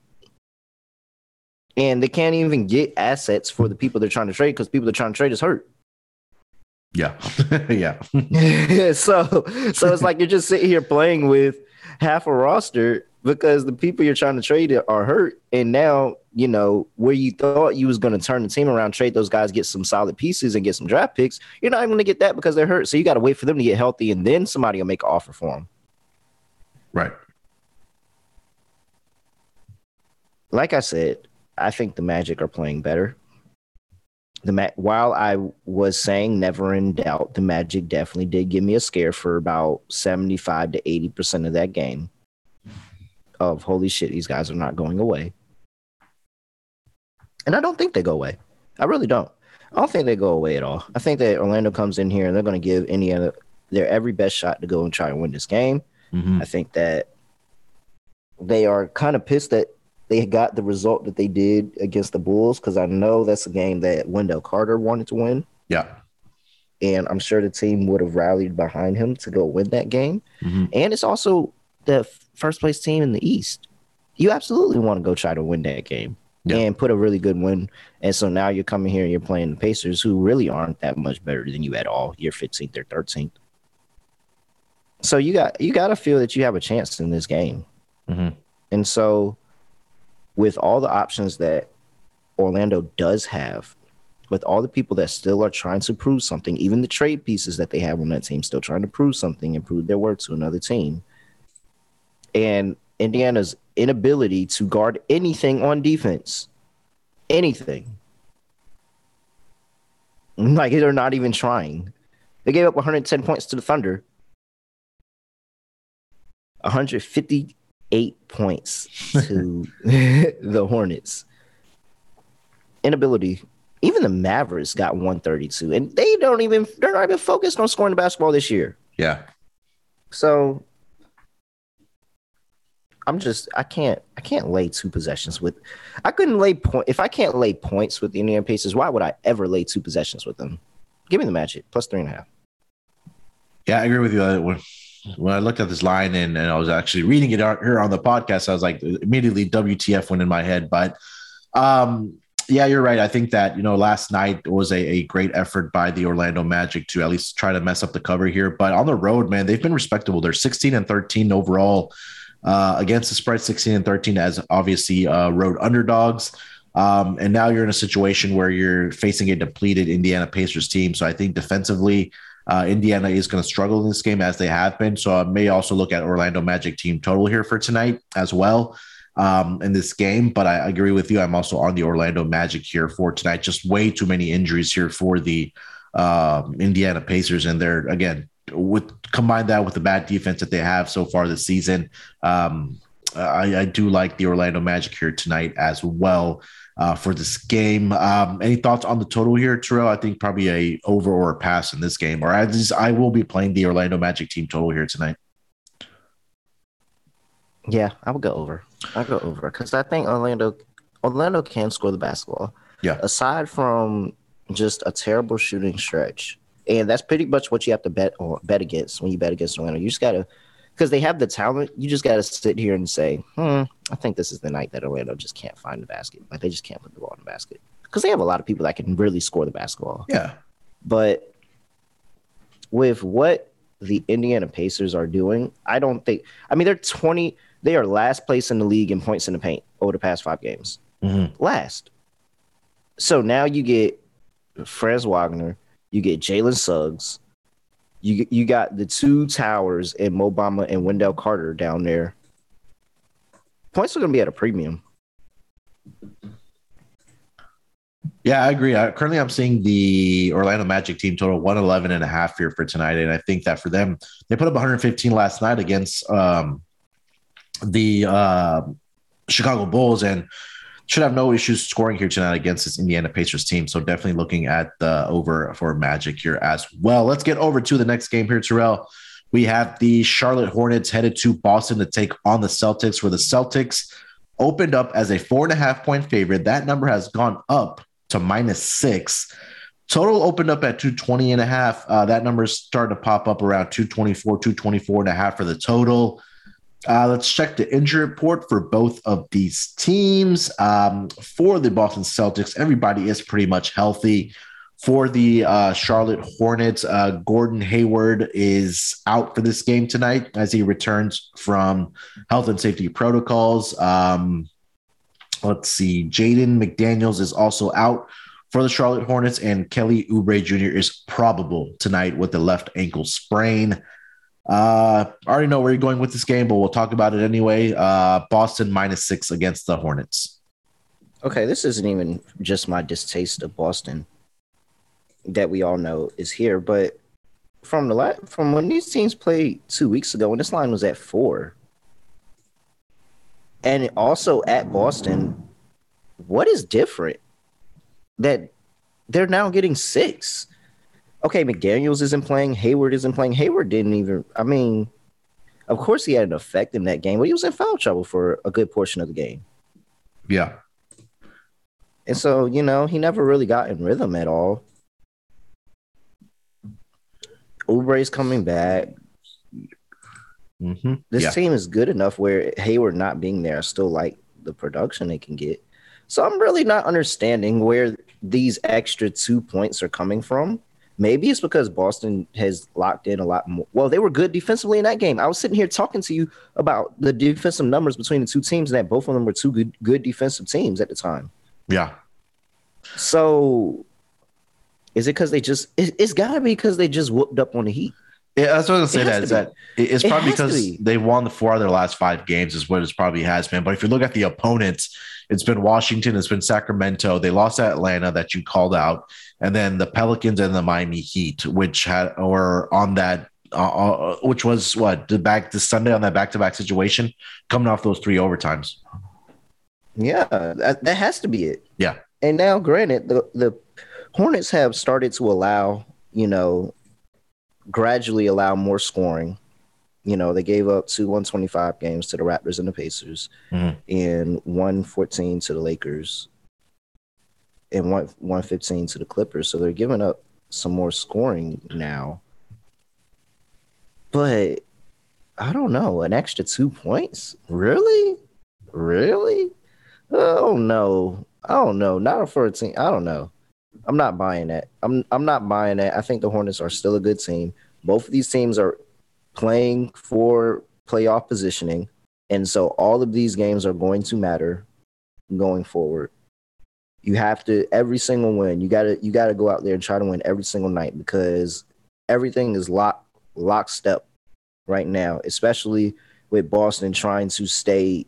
And they can't even get assets for the people they're trying to trade because people they're trying to trade is hurt. Yeah. yeah. so so it's like you're just sitting here playing with half a roster because the people you're trying to trade are hurt. And now, you know, where you thought you was going to turn the team around, trade those guys, get some solid pieces and get some draft picks, you're not even going to get that because they're hurt. So you got to wait for them to get healthy and then somebody will make an offer for them. Right. Like I said, I think the Magic are playing better. The Ma- while I was saying never in doubt, the Magic definitely did give me a scare for about 75 to 80% of that game of holy shit, these guys are not going away. And I don't think they go away. I really don't. I don't think they go away at all. I think that Orlando comes in here and they're going to give Indiana their every best shot to go and try and win this game. Mm-hmm. I think that they are kind of pissed that they got the result that they did against the Bulls because I know that's a game that Wendell Carter wanted to win. Yeah. And I'm sure the team would have rallied behind him to go win that game. Mm-hmm. And it's also the first place team in the East. You absolutely want to go try to win that game Yeah. and put a really good win. And so now you're coming here and you're playing the Pacers, who really aren't that much better than you at all. You're 15th or 13th. So you got you got to feel that you have a chance in this game. Mhm. And so, with all the options that Orlando does have, with all the people that still are trying to prove something, even the trade pieces that they have on that team still trying to prove something and prove their worth to another team, and Indiana's inability to guard anything on defense, anything. Like they're not even trying. They gave up 110 points to the Thunder. 158 points to the Hornets. Inability. Even the Mavericks got 132, and they don't even they're not even focused on scoring the basketball this year. Yeah. So I'm just I can't I can't lay two possessions with I couldn't lay point if I can't lay points with the Indiana Pacers, why would I ever lay two possessions with them? Give me the magic plus three and a half. Yeah, I agree with you. When, when I looked at this line and, and I was actually reading it here on the podcast, I was like, immediately WTF went in my head. But um, yeah, you're right. I think that, you know, last night was a, a great effort by the Orlando Magic to at least try to mess up the cover here. But on the road, man, they've been respectable. They're 16 and 13 overall uh, against the spread, 16 and 13 as obviously uh, road underdogs. Um, and now you're in a situation where you're facing a depleted Indiana Pacers team. So I think defensively, uh, Indiana is going to struggle in this game as they have been. So I may also look at Orlando Magic team total here for tonight as well um, in this game. But I agree with you. I'm also on the Orlando Magic here for tonight. Just way too many injuries here for the um, Indiana Pacers, and they're again with combine that with the bad defense that they have so far this season. Um, I, I do like the Orlando Magic here tonight as well uh, for this game. Um, any thoughts on the total here, Terrell? I think probably a over or a pass in this game, or I just I will be playing the Orlando Magic team total here tonight. Yeah, I would go over. I go over because I think Orlando Orlando can score the basketball. Yeah. Aside from just a terrible shooting stretch, and that's pretty much what you have to bet or bet against when you bet against Orlando. You just gotta because they have the talent. You just gotta sit here and say, "Hmm, I think this is the night that Orlando just can't find the basket. Like they just can't put the ball in the basket because they have a lot of people that can really score the basketball." Yeah. But with what the Indiana Pacers are doing, I don't think. I mean, they're twenty. They are last place in the league in points in the paint over the past five games. Mhm. Last. So now you get Franz Wagner, you get Jalen Suggs, you you got the two towers and Mo Bamba and Wendell Carter down there. Points are going to be at a premium. Yeah, I agree. I, currently, I'm seeing the Orlando Magic team total 111 and a half here for tonight. And I think that for them, they put up 115 last night against um, the uh, Chicago Bulls and should have no issues scoring here tonight against this Indiana Pacers team. So definitely looking at the over for Magic here as well. Let's get over to the next game here, Terrell. We have the Charlotte Hornets headed to Boston to take on the Celtics, where the Celtics opened up as a four and a half point favorite. That number has gone up to minus six. Total opened up at 220 and a half. Uh, that number is starting to pop up around 224, 224 and a half for the total. Uh, let's check the injury report for both of these teams. Um, for the Boston Celtics, everybody is pretty much healthy. For the uh, Charlotte Hornets, uh, Gordon Hayward is out for this game tonight as he returns from health and safety protocols. Um, Let's see. Jalen McDaniels is also out for the Charlotte Hornets, and Kelly Oubre Jr. is probable tonight with the left ankle sprain. Uh, I already know where you're going with this game, but we'll talk about it anyway. Uh, Boston minus six against the Hornets. Okay, this isn't even just my distaste of Boston that we all know is here, but from the la- from when these teams played two weeks ago, when this line was at four, and also at Boston, what is different that they're now getting six? Okay, McDaniels isn't playing, Hayward isn't playing. Hayward didn't even, I mean, of course he had an effect in that game, but he was in foul trouble for a good portion of the game. Yeah. And so, you know, he never really got in rhythm at all. Oubre's coming back. Mm-hmm. This yeah. team is good enough where Hayward not being there, I still like the production they can get. So I'm really not understanding where these extra two points are coming from. Maybe it's because Boston has locked in a lot more. Well, they were good defensively in that game. I was sitting here talking to you about the defensive numbers between the two teams, and that both of them were two good, good defensive teams at the time. Yeah. So, is it because they just? It, it's got to be because they just whooped up on the Heat. Yeah, that's what I was gonna say. That is that it's it probably because be. they won the four of their last five games, is what it probably has been. But if you look at the opponents, it's been Washington, it's been Sacramento. They lost at Atlanta that you called out, and then the Pelicans and the Miami Heat, which had or on that, uh, uh, which was what the back this Sunday on that back to back situation, coming off those three overtimes. Yeah, that, that has to be it. Yeah, and now, granted, the the Hornets have started to allow you know gradually allow more scoring. You know, they gave up two 125 games to the Raptors and the Pacers, mm-hmm. and 114 to the Lakers, and one 115 to the Clippers. So they're giving up some more scoring now. But I don't know, an extra two points? Really? Really? Oh no. I don't know. Not for a team. I don't know. I'm not buying that. I'm I'm not buying that. I think the Hornets are still a good team. Both of these teams are playing for playoff positioning, and so all of these games are going to matter going forward. You have to every single win. You gotta you gotta go out there and try to win every single night because everything is lock lockstep right now, especially with Boston trying to stay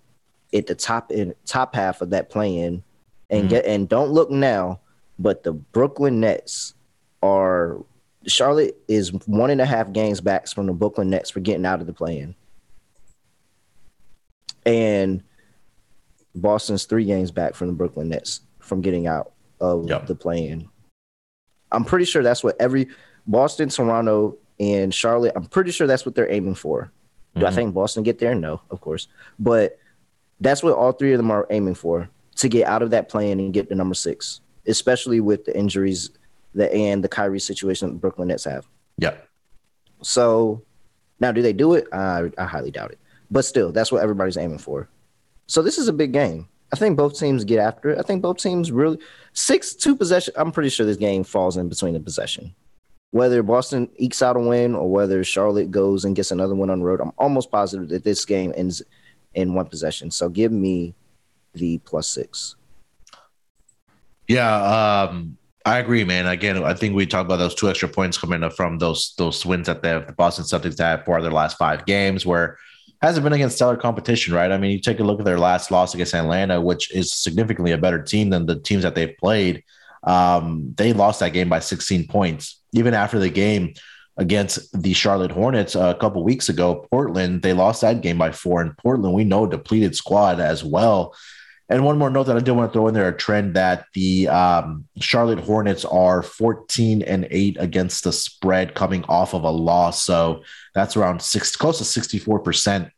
at the top in top half of that play in and mm-hmm. get and don't look now but the Brooklyn Nets are Charlotte is one and a half games back from the Brooklyn Nets for getting out of the play-in. And Boston's three games back from the Brooklyn Nets from getting out of yep. the play-in. I'm pretty sure that's what every Boston, Toronto, and Charlotte. I'm pretty sure that's what they're aiming for. Do mm-hmm. I think Boston get there? No, of course. But that's what all three of them are aiming for to get out of that play-in and get to number six especially with the injuries that and the Kyrie situation that the Brooklyn Nets have. Yeah. So now, do they do it? I, I highly doubt it. But still, that's what everybody's aiming for. So this is a big game. I think both teams get after it. I think both teams really six two possession. I'm pretty sure this game falls in between the possession. Whether Boston ekes out a win or whether Charlotte goes and gets another one on the road, I'm almost positive that this game ends in one possession. So give me the plus six. Yeah, um, I agree, man. Again, I think we talked about those two extra points coming up from those those wins that the, the Boston Celtics had for their last five games, where hasn't been against stellar competition, right? I mean, you take a look at their last loss against Atlanta, which is significantly a better team than the teams that they've played. Um, they lost that game by 16 points. Even after the game against the Charlotte Hornets a couple weeks ago, Portland, they lost that game by four. And Portland, we know, depleted squad as well. And one more note that I did want to throw in there a trend that the um, Charlotte Hornets are 14 and 8 against the spread coming off of a loss. So that's around six, close to 64%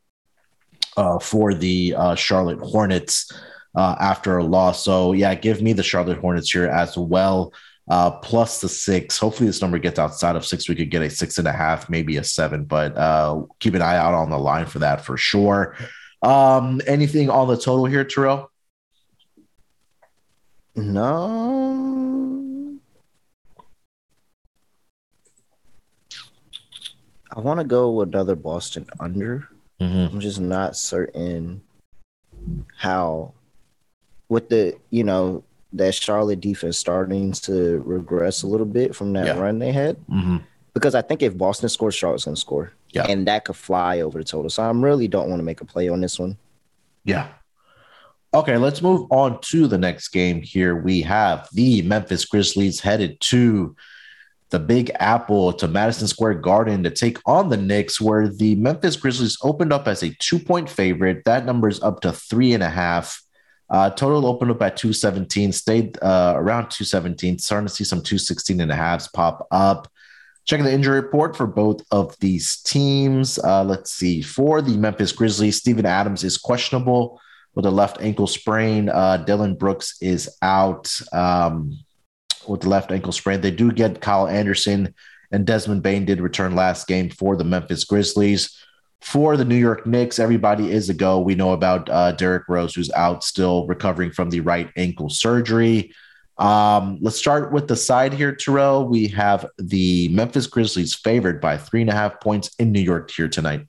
uh, for the uh, Charlotte Hornets uh, after a loss. So, yeah, give me the Charlotte Hornets here as well. Uh, plus the six. Hopefully, this number gets outside of six. We could get a six and a half, maybe a seven, but uh, keep an eye out on the line for that for sure. Um, anything on the total here, Terrell? No. I want to go another Boston under. Mm-hmm. I'm just not certain how, with the you know that Charlotte defense starting to regress a little bit from that Yeah. run they had. Mm-hmm. Because I think if Boston scores, Charlotte's gonna score, Yeah. and that could fly over the total. So I am really don't want to make a play on this one. Yeah. Okay, let's move on to the next game here. We have the Memphis Grizzlies headed to the Big Apple to Madison Square Garden to take on the Knicks, where the Memphis Grizzlies opened up as a two point favorite. That number is up to three and a half. Uh, total opened up at 217, stayed uh, around 217, starting to see some 216 and a halves pop up. Checking the injury report for both of these teams. Uh, let's see. For the Memphis Grizzlies, Steven Adams is questionable with a left ankle sprain. Uh, Dillon Brooks is out um, with the left ankle sprain. They do get Kyle Anderson and Desmond Bane did return last game for the Memphis Grizzlies. For the New York Knicks, everybody is a go. We know about uh, Derrick Rose, who's out still recovering from the right ankle surgery. Um, let's start with the side here, Terrell. We have the Memphis Grizzlies favored by three and a half points in New York here tonight.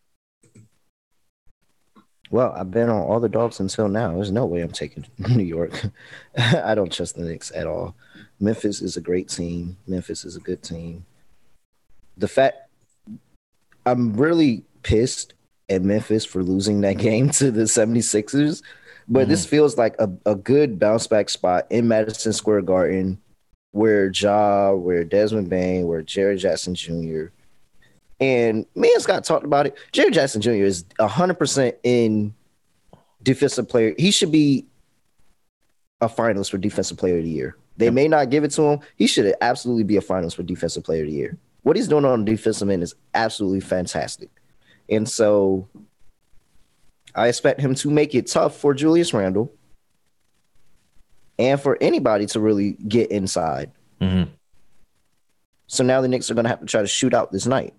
Well, I've been on all the dogs until now. There's no way I'm taking New York. I don't trust the Knicks at all. Memphis is a great team. Memphis is a good team. The fact I'm really pissed at Memphis for losing that game to the 76ers, but this mm-hmm. feels like a, a good bounce back spot in Madison Square Garden where Ja, where Desmond Bane, where Jerry Jackson Jr. And me and Scott talked about it. Jaren Jackson Jr. is 100% in defensive player. He should be a finalist for defensive player of the year. They may not give it to him. He should absolutely be a finalist for defensive player of the year. What he's doing on the defensive end is absolutely fantastic. And so I expect him to make it tough for Julius Randle and for anybody to really get inside. Mhm. So now the Knicks are going to have to try to shoot out this night.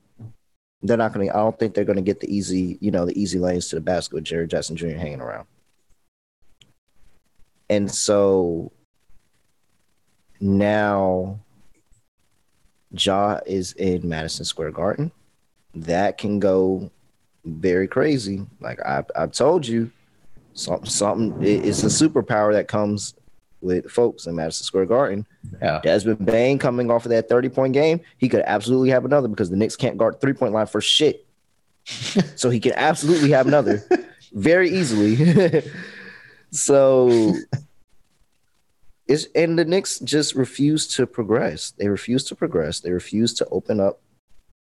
They're not going to. I don't think they're going to get the easy, you know, the easy lanes to the basket with Jaren Jackson Jr. hanging around. And so now Ja is in Madison Square Garden. That can go very crazy. Like I, I've told you, something, something. It's a superpower that comes with folks in Madison Square Garden. Yeah. Desmond Bane coming off of that 30 point game, he could absolutely have another because the Knicks can't guard three point line for shit. so he can absolutely have another very easily. so it's and the Knicks just refuse to progress. They refuse to progress. They refuse to open up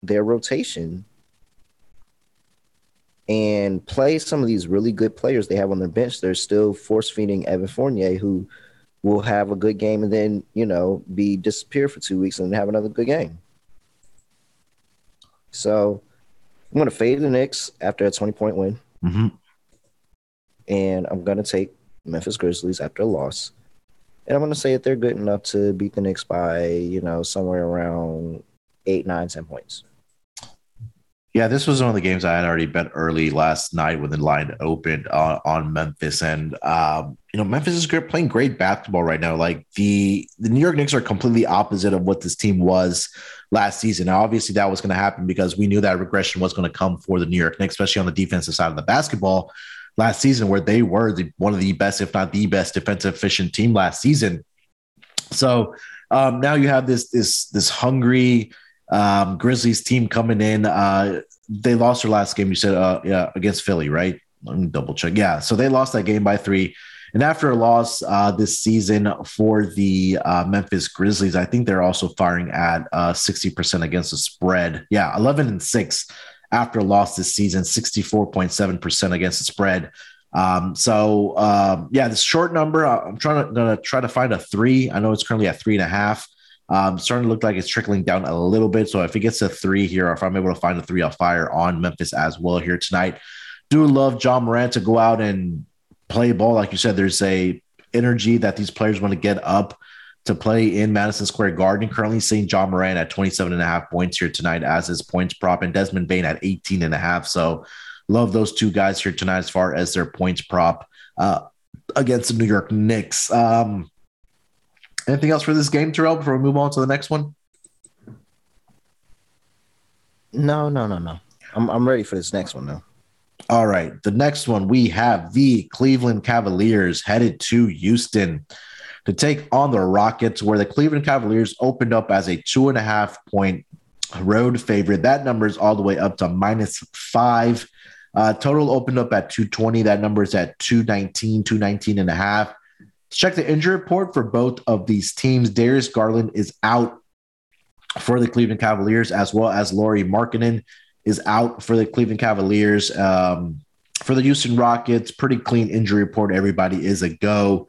their rotation and play some of these really good players they have on their bench. They're still force feeding Evan Fournier, who will have a good game and then you know be disappear for two weeks and have another good game. So I'm gonna fade the Knicks after a 20 point win, hmm and I'm gonna take Memphis Grizzlies after a loss. And I'm gonna say that they're good enough to beat the Knicks by, you know, somewhere around eight, nine, ten points. Yeah, this was one of the games I had already bet early last night when the line opened uh, on Memphis, and um, you know Memphis is great, playing great basketball right now. Like the the New York Knicks are completely opposite of what this team was last season. Now, obviously, that was going to happen because we knew that regression was going to come for the New York Knicks, especially on the defensive side of the basketball last season, where they were the, one of the best, if not the best, defensive efficient team last season. So um, now you have this this this hungry um, Grizzlies team coming in. Uh, they lost their last game. You said, uh, yeah, against Philly, right? Let me double check. Yeah, so they lost that game by three. And after a loss uh, this season for the uh, Memphis Grizzlies, I think they're also firing at uh, 60% against the spread. Yeah, 11 and 6 after a loss this season, 64.7% against the spread. Um, so uh, yeah, this short number, uh, I'm trying to gonna try to find a three. I know it's currently at three and a half. Um, starting to look like it's trickling down a little bit. So if it gets a three here, or if I'm able to find a three, I'll fire on Memphis as well here tonight. Do love Ja Morant to go out and play ball. Like you said, there's a energy that these players want to get up to play in Madison Square Garden. Currently seeing Ja Morant at 27 and a half points here tonight as his points prop and Desmond Bane at 18 and a half. So love those two guys here tonight as far as their points prop uh, against the New York Knicks. Um, Anything else for this game, Terrell, before we move on to the next one? No, no, no, no. I'm I'm ready for this next one though. All right. The next one we have the Cleveland Cavaliers headed to Houston to take on the Rockets, where the Cleveland Cavaliers opened up as a two and a half point road favorite. That number is all the way up to minus five. Uh, total opened up at 220. That number is at 219, 219 and a half. Let's check the injury report for both of these teams. Darius Garland is out for the Cleveland Cavaliers, as well as Lauri Markkanen is out for the Cleveland Cavaliers. Um, for the Houston Rockets, pretty clean injury report. Everybody is a go.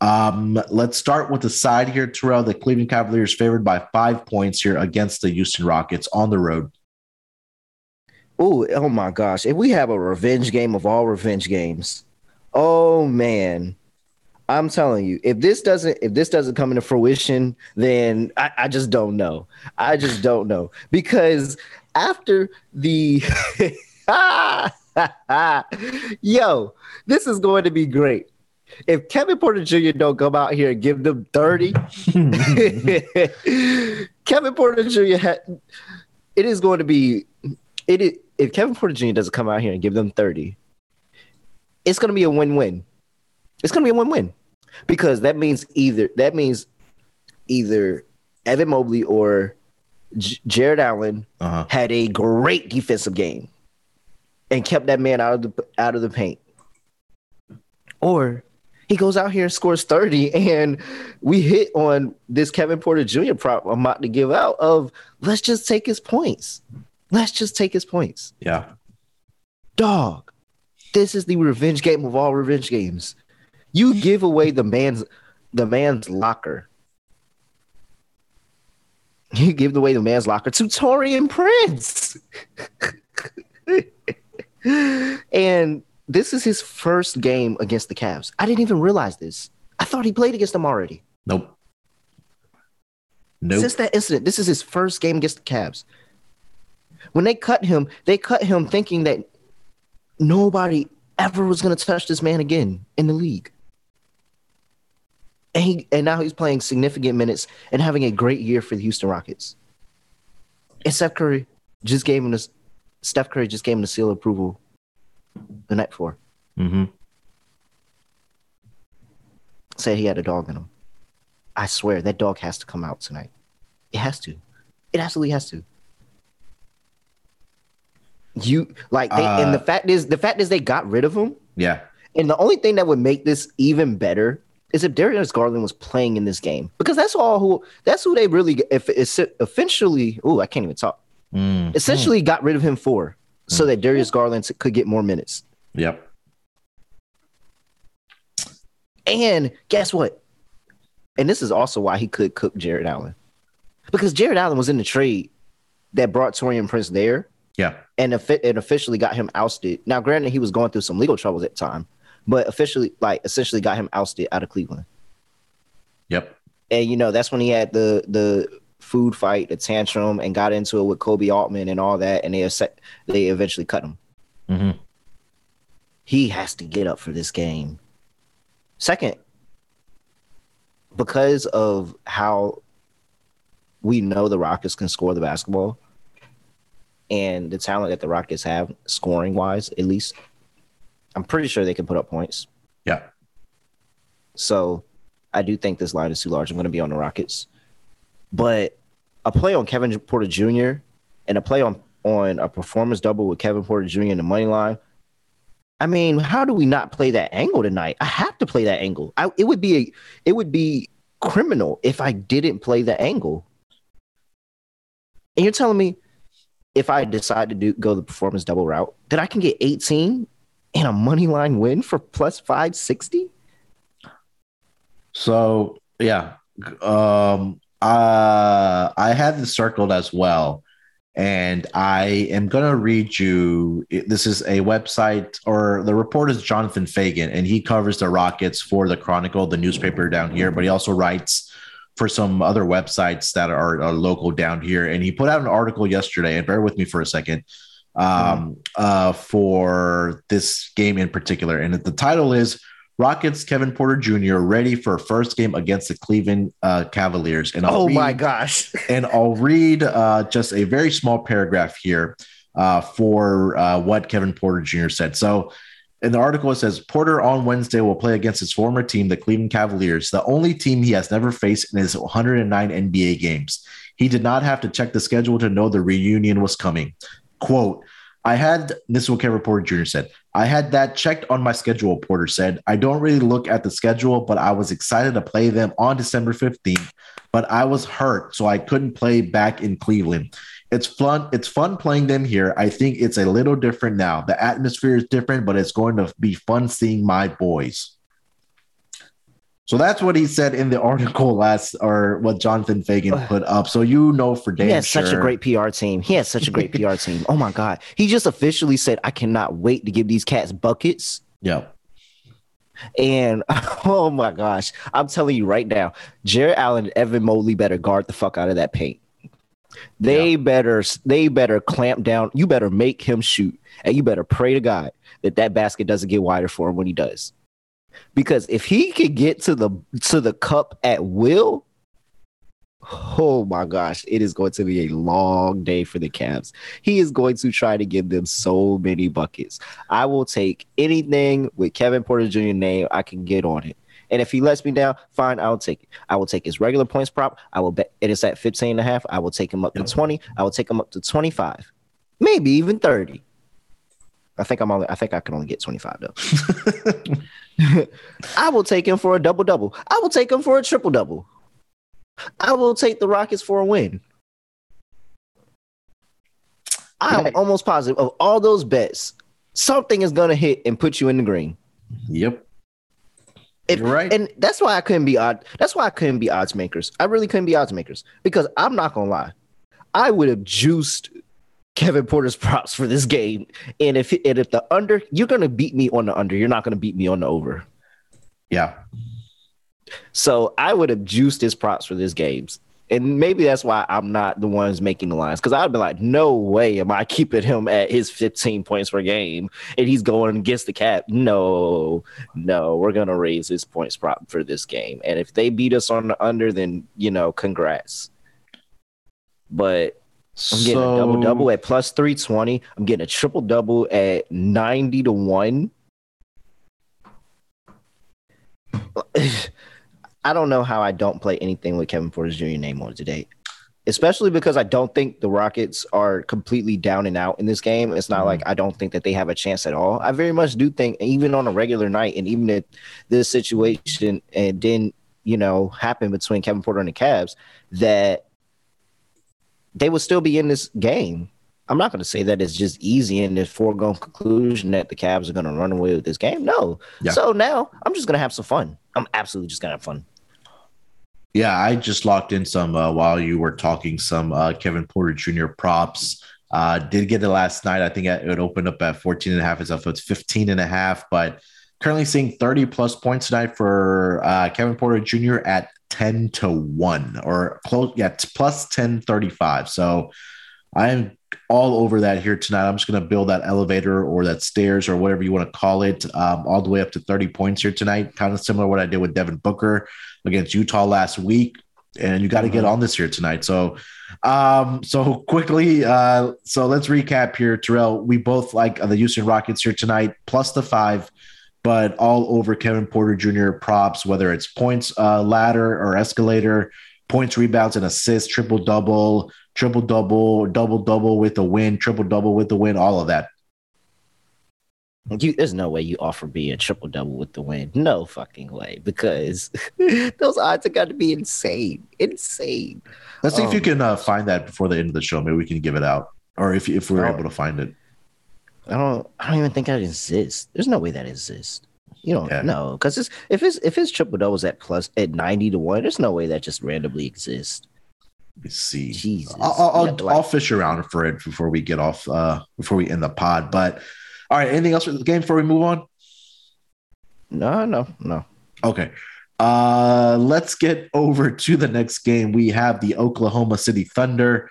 Um, let's start with the side here, Terrell. The Cleveland Cavaliers favored by five points here against the Houston Rockets on the road. Oh, oh my gosh. If we have a revenge game of all revenge games, oh man. I'm telling you, if this doesn't if this doesn't come into fruition, then I, I just don't know. I just don't know because after the yo, this is going to be great. If Kevin Porter Jr. don't come out here and give them 30, Kevin Porter Jr. had it is going to be it is, if Kevin Porter Jr. doesn't come out here and give them 30, it's going to be a win-win it's going to be a win-win because that means either that means either Evan Mobley or J- Jarrett Allen uh-huh. had a great defensive game and kept that man out of the out of the paint, or he goes out here and scores 30 and we hit on this Kevin Porter Jr. prop I'm about to give out of let's just take his points. Let's just take his points. Yeah. Dog. This is the revenge game of all revenge games. You give away the man's the man's locker. You give away the man's locker to Taurean Prince. and this is his first game against the Cavs. I didn't even realize this. I thought he played against them already. Nope. Nope. Since that incident, this is his first game against the Cavs. When they cut him, they cut him thinking that nobody ever was going to touch this man again in the league and he and now he's playing significant minutes and having a great year for the Houston Rockets. And Steph Curry just gave him this. Steph Curry just gave him the seal of approval the night before. Mm-hmm. Said he had a dog in him. I swear that dog has to come out tonight. It has to. It absolutely has to. You like they, uh, and the uh, fact is the fact is they got rid of him. Yeah. And the only thing that would make this even better is if Darius Garland was playing in this game because that's all who that's who they really if it's eventually oh I can't even talk mm. essentially mm. got rid of him for mm. so that Darius Garland could get more minutes. Yep. And guess what? And this is also why he could cook Jarrett Allen because Jarrett Allen was in the trade that brought Taurean Prince there. Yeah. And, and officially got him ousted. Now, granted, he was going through some legal troubles at the time, but officially, like, essentially got him ousted out of Cleveland. Yep. And you know that's when he had the the food fight, the tantrum, and got into it with Koby Altman and all that, and they they eventually cut him. Mm-hmm. He has to get up for this game. Second, because of how we know the Rockets can score the basketball and the talent that the Rockets have, scoring wise, at least, I'm pretty sure they can put up points. Yeah. So I do think this line is too large. I'm going to be on the Rockets. But a play on Kevin Porter Jr. and a play on, on a performance double with Kevin Porter Jr. in the money line, I mean, how do we not play that angle tonight? I have to play that angle. I, it would be a, it would be criminal if I didn't play the angle. And you're telling me if I decide to do go the performance double route, that I can get 18 and a money line win for plus 560? So yeah, um, uh, I had this circled as well, and I am gonna read you. This is a website, or the report is Jonathan Feigen, and he covers the Rockets for the Chronicle, the newspaper down here, but he also writes for some other websites that are, are local down here. And he put out an article yesterday, and bear with me for a second, um, uh, for this game in particular. And the title is Rockets Kevin Porter Jr. ready for first game against the Cleveland uh, Cavaliers. And I'll oh read, my gosh! and I'll read uh, just a very small paragraph here uh, for uh, what Kevin Porter Jr. said. So in the article, it says Porter on Wednesday will play against his former team, the Cleveland Cavaliers, the only team he has never faced in his 109 NBA games. He did not have to check the schedule to know the reunion was coming. Quote, I had this is what Kevin Porter Jr. said. I had that checked on my schedule, Porter said. I don't really look at the schedule, but I was excited to play them on December 15th. But I was hurt, so I couldn't play back in Cleveland. It's fun. It's fun playing them here. I think it's a little different now. The atmosphere is different, but it's going to be fun seeing my boys. So that's what he said in the article last, or what Jonathan Feigen put up. So you know for damn He has sure. such a great PR team. He has such a great PR team. Oh my god, he just officially said, "I cannot wait to give these cats buckets." Yep. And oh my gosh, I'm telling you right now, Jarrett Allen and Evan Mobley better guard the fuck out of that paint. They yeah. better they better clamp down. You better make him shoot, and you better pray to God that that basket doesn't get wider for him when he does. Because if he could get to the to the cup at will, oh my gosh, it is going to be a long day for the Cavs. He is going to try to give them so many buckets. I will take anything with Kevin Porter Jr. name I can get on it. And if he lets me down, fine, I'll take it. I will take his regular points prop. I will bet it is at 15 and a half. I will take him up to 20. I will take him up to 25, maybe even 30. I think I'm only I think I can only get 25 though. I will take him for a double double. I will take him for a triple double. I will take the Rockets for a win. I'm almost positive of all those bets, something is gonna hit and put you in the green. Yep. If, right. And that's why I couldn't be odd. That's why I couldn't be odds makers. I really couldn't be odds makers because I'm not gonna lie. I would have juiced Kevin Porter's props for this game. And if and if the under, you're gonna beat me on the under. You're not gonna beat me on the over. Yeah. So I would have juiced his props for this games and maybe that's why I'm not the ones making the lines because I'd be like, no way am I keeping him at his 15 points per game and he's going against the cap. No, no, we're gonna raise his points prop for this game, and if they beat us on the under, then you know, congrats. But I'm getting so... a double double at plus 320. I'm getting a triple double at 90 to one. I don't know how I don't play anything with Kevin Porter's Jr. name on today, especially because I don't think the Rockets are completely down and out in this game. It's not mm-hmm. like I don't think that they have a chance at all. I very much do think, even on a regular night, and even if this situation and didn't, you know, happen between Kevin Porter and the Cavs, that they would still be in this game. I'm not going to say that it's just easy and the foregone conclusion that the Cavs are going to run away with this game. No. Yeah. So now I'm just going to have some fun. I'm absolutely just going to have fun. Yeah, I just locked in some uh, while you were talking some uh, Kevin Porter Jr. props. Uh, did get it last night. I think it opened up at 14 and a half It's up it's 15 and a half, but currently seeing 30 plus points tonight for uh, Kevin Porter Jr. at 10 to 1 or close. Yeah, plus 1035. So I'm all over that here tonight. I'm just going to build that elevator or that stairs or whatever you want to call it, um, all the way up to 30 points here tonight. Kind of similar what I did with Devin Booker against Utah last week. And you got to mm-hmm. get on this here tonight. So, um, so quickly, uh, so let's recap here, Terrell. We both like the Houston Rockets here tonight, plus the five, but all over Kevin Porter Jr. props, whether it's points, uh, ladder or escalator, points, rebounds, and assists, triple double, triple double, double double with the win, triple double with the win, all of that. You, there's no way you offer me a triple double with the win. No fucking way, because those odds are got to be insane, insane. Let's see Um, if you can uh, find that before the end of the show. Maybe we can give it out, or if if we're Oh. able to find it. I don't. I don't even think that exists. There's no way that exists. You don't Yeah. know because it's if it's if it's triple doubles at plus at ninety to one, there's no way that just randomly exists. Let me see. Jesus, I'll, I'll, You I'll, have to, like- I'll fish around for it before we get off. Uh, before we end the pod. But all right, anything else for the game before we move on? no, no, no. Okay. Uh, let's get over to the next game. We have the Oklahoma City Thunder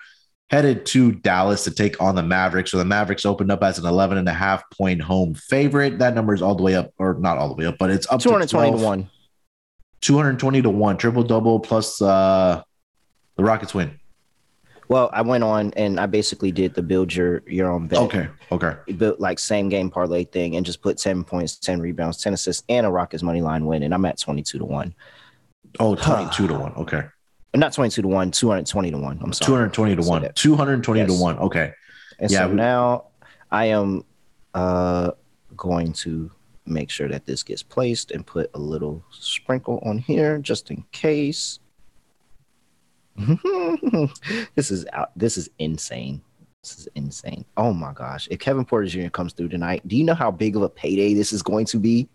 headed to Dallas to take on the Mavericks. So the Mavericks opened up as an 11 and a half point home favorite. That number is all the way up, or not all the way up, but it's up Two hundred twenty to to one. 220 to 1 triple double plus uh the rockets win Well, I went on and I basically did the build your your own bet. okay okay built like same game parlay thing and just put 10 points, 10 rebounds, 10 assists, and a Rockets money line win. And I'm at 22 to 1. oh 22 to 1 okay Not 22 to 1, 220 to 1. I'm sorry. 220 to 1 that. 220 to 1 okay And Yeah, so we- now I am uh, going to make sure that this gets placed and put a little sprinkle on here just in case. this is out. This is insane. This is insane. Oh my gosh. If Kevin Porter Jr. comes through tonight, do you know how big of a payday this is going to be?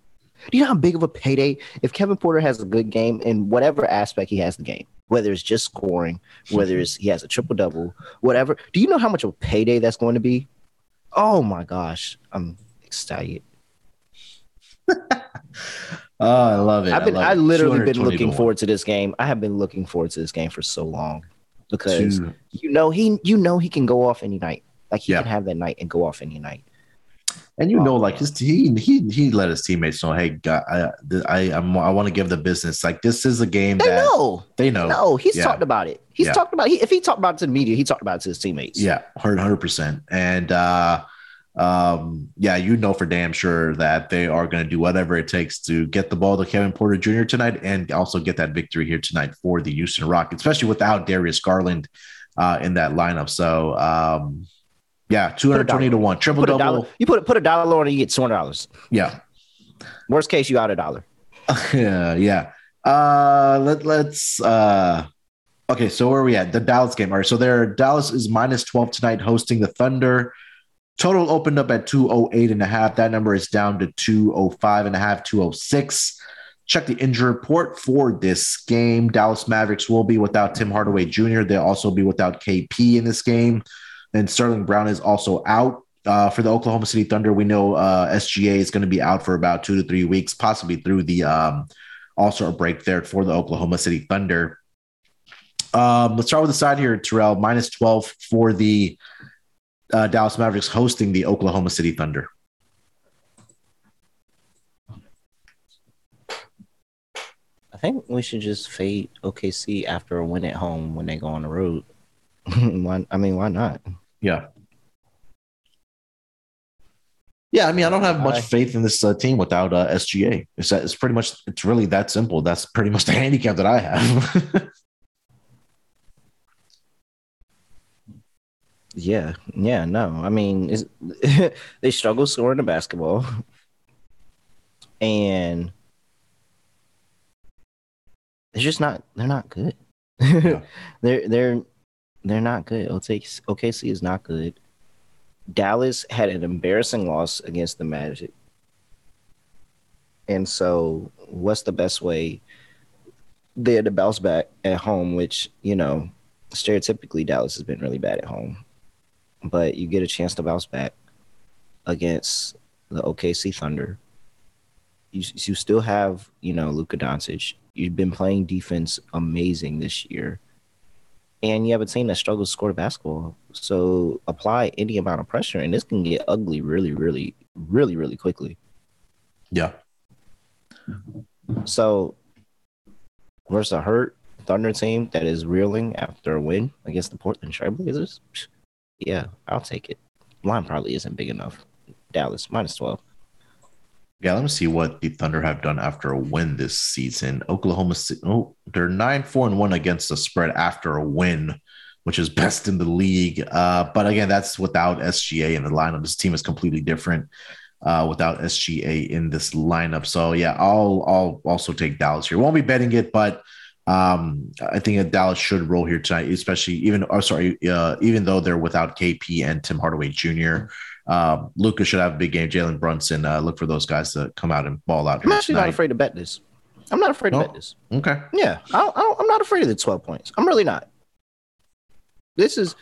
Do you know how big of a payday if Kevin Porter has a good game in whatever aspect he has the game, whether it's just scoring, whether mm-hmm. it's he has a triple double, whatever. Do you know how much of a payday that's going to be? Oh my gosh, I'm excited. oh i love it I've been, I it. literally been looking forward to this game. I have been looking forward to this game for so long because Two- you know he, you know he can go off any night. Like he Yeah. can have that night and go off any night. And you know Oh, like his he he he let his teammates know hey guy, I I I'm, I want to give the business like this is a game They that know. they know No, he's Yeah. talked about it. He's Yeah. talked about. He, if he talked about it to the media, he talked about it to his teammates. Yeah, hundred percent. And uh um yeah, you know for damn sure that they are going to do whatever it takes to get the ball to Kevin Porter Jr. tonight and also get that victory here tonight for the Houston Rockets, especially without Darius Garland uh in that lineup. So um yeah, 220 to 1 triple double. dollar. You put put a dollar on it, you get two hundred dollars. Yeah. Worst case, you out a dollar. yeah, yeah. Uh let let's uh okay, so where are we at? The Dallas game. All right, so there Dallas is minus 12 tonight hosting the Thunder. Total opened up at 208 and a half. That number is down to 205 and a half, 206. Check the injury report for this game. Dallas Mavericks will be without Tim Hardaway Jr. They'll also be without KP in this game. And Sterling Brown is also out. Uh, for the Oklahoma City Thunder, we know uh, SGA is going to be out for about two to three weeks, possibly through the um, All Star break there for the Oklahoma City Thunder. Um, let's start with the side here, Terrell. Minus 12 for the uh, Dallas Mavericks hosting the Oklahoma City Thunder. I think we should just fade OKC after a win at home when they go on the road. why, I mean, why not? Yeah. Yeah, I mean, I don't have much faith in this uh, team without uh, SGA. It's, that- it's pretty much, it's really that simple. That's pretty much the handicap that I have. Yeah, yeah, no. I mean, they struggle scoring the basketball, and they're just not. They're not good. Yeah. they're they're they're not good. OKC, is not good. Dallas had an embarrassing loss against the Magic, and so what's the best way? They had to bounce back at home, which you know stereotypically Dallas has been really bad at home but you get a chance to bounce back against the OKC Thunder. You you still have you know Luka Doncic. You've been playing defense amazing this year, and you have a team that struggles to score basketball. So apply any amount of pressure, and this can get ugly really, really, really, really quickly. yeah. So versus a hurt Thunder team that is reeling after a win against the Portland Trailblazers, yeah, I'll take it. Line probably isn't big enough. Dallas minus twelve. Yeah, let me see what the Thunder have done after a win this season. Oklahoma City, oh, they're nine four and one against the spread after a win, which is best in the league. Uh, but again, that's without SGA in the lineup. This team is completely different. uh, without SGA in this lineup. So yeah, I'll I'll also take Dallas here. Won't be betting it, but um, I think that Dallas should roll here tonight, especially even. Oh, sorry, uh, even though they're without KP and Tim Hardaway Jr. Uh, Luka should have a big game. Jalen Brunson, uh, look for those guys to come out and ball out. I'm actually tonight. not afraid to bet this. I'm not afraid to bet this. Okay. Yeah, I am not afraid of the 12 points. I'm really not. This is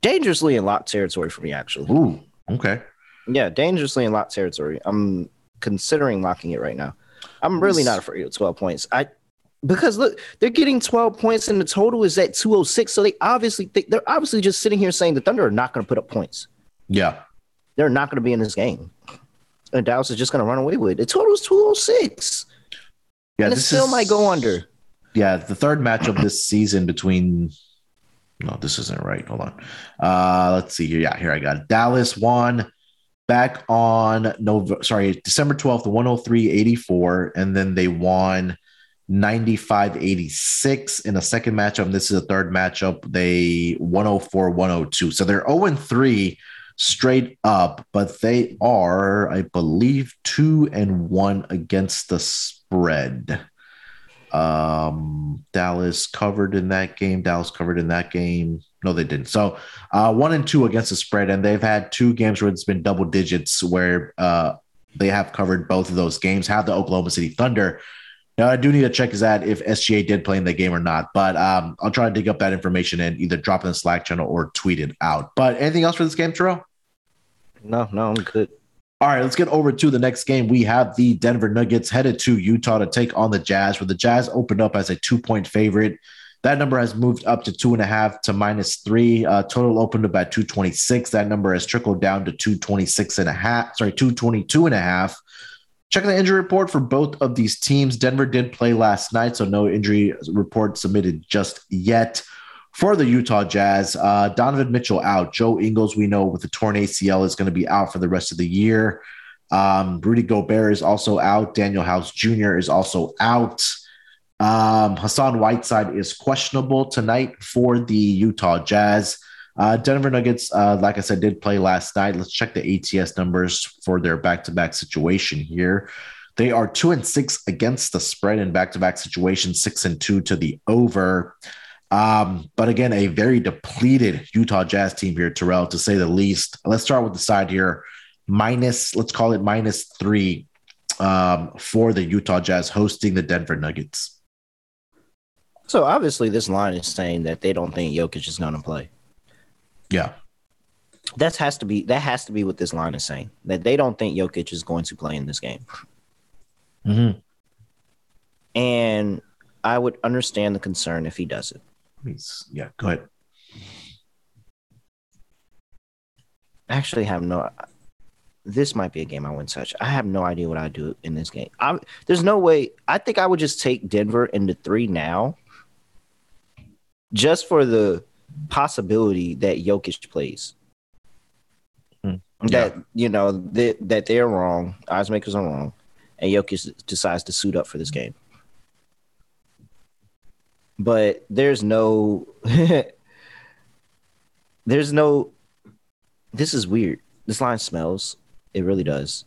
dangerously in locked territory for me, actually. Ooh, okay. Yeah, dangerously in locked territory. I'm considering locking it right now. I'm really not afraid of 12 points. I because look, they're getting 12 points and the total is at 206. So they obviously think they're obviously just sitting here saying the Thunder are not going to put up points. Yeah. They're not going to be in this game. And Dallas is just going to run away with it. The total is 206. Yeah, and it still is, might go under. Yeah, the third matchup this season between no, this isn't right. Hold on. Uh let's see here. Yeah, here I got it. Dallas won back on November sorry, December 12th, 103-84, and then they won 95-86 in a second matchup. This is a third matchup. They 104-102. So they're 0-3 straight up, but they are, I believe, two and one against the spread. Um, Dallas covered in that game. Dallas covered in that game. No, they didn't. So uh, one and two against the spread, and they've had two games where it's been double digits where uh, they have covered both of those games. Have the Oklahoma City Thunder. Now I do need to check is that if SGA did play in the game or not, but um, I'll try to dig up that information and either drop it in the Slack channel or tweet it out. But anything else for this game, Terrell? No, no, I'm good. All right, let's get over to the next game. We have the Denver Nuggets headed to Utah to take on the Jazz, where the Jazz opened up as a two point favorite. That number has moved up to two and a half to minus three. Uh, total opened up at 226. That number has trickled down to 226 and a half. Sorry, 222 and a half. Checking the injury report for both of these teams. Denver did play last night, so no injury report submitted just yet for the Utah Jazz. Uh, Donovan Mitchell out. Joe Ingles, we know with the torn ACL, is going to be out for the rest of the year. Um, Rudy Gobert is also out. Danuel House Jr. is also out. Um, Hassan Whiteside is questionable tonight for the Utah Jazz. Uh, Denver Nuggets, uh, like I said, did play last night. Let's check the ATS numbers for their back-to-back situation here. They are two and six against the spread in back-to-back situations, six and two to the over. Um, but again, a very depleted Utah Jazz team here, Terrell, to say the least. Let's start with the side here. Minus, let's call it minus three um, for the Utah Jazz hosting the Denver Nuggets. So obviously, this line is saying that they don't think Jokic is going to play. Yeah, that has to be that has to be what this line is saying. That they don't think Jokic is going to play in this game. Mm-hmm. And I would understand the concern if he does it. Please, yeah, go ahead. I actually have no. This might be a game I wouldn't touch. I have no idea what I'd do in this game. I, there's no way. I think I would just take Denver into three now, just for the possibility that Jokic plays. Mm, yeah. That you know that that they're wrong. Odds makers are wrong, and Jokic decides to suit up for this game but there's no there's no this is weird. This line smells. It really does.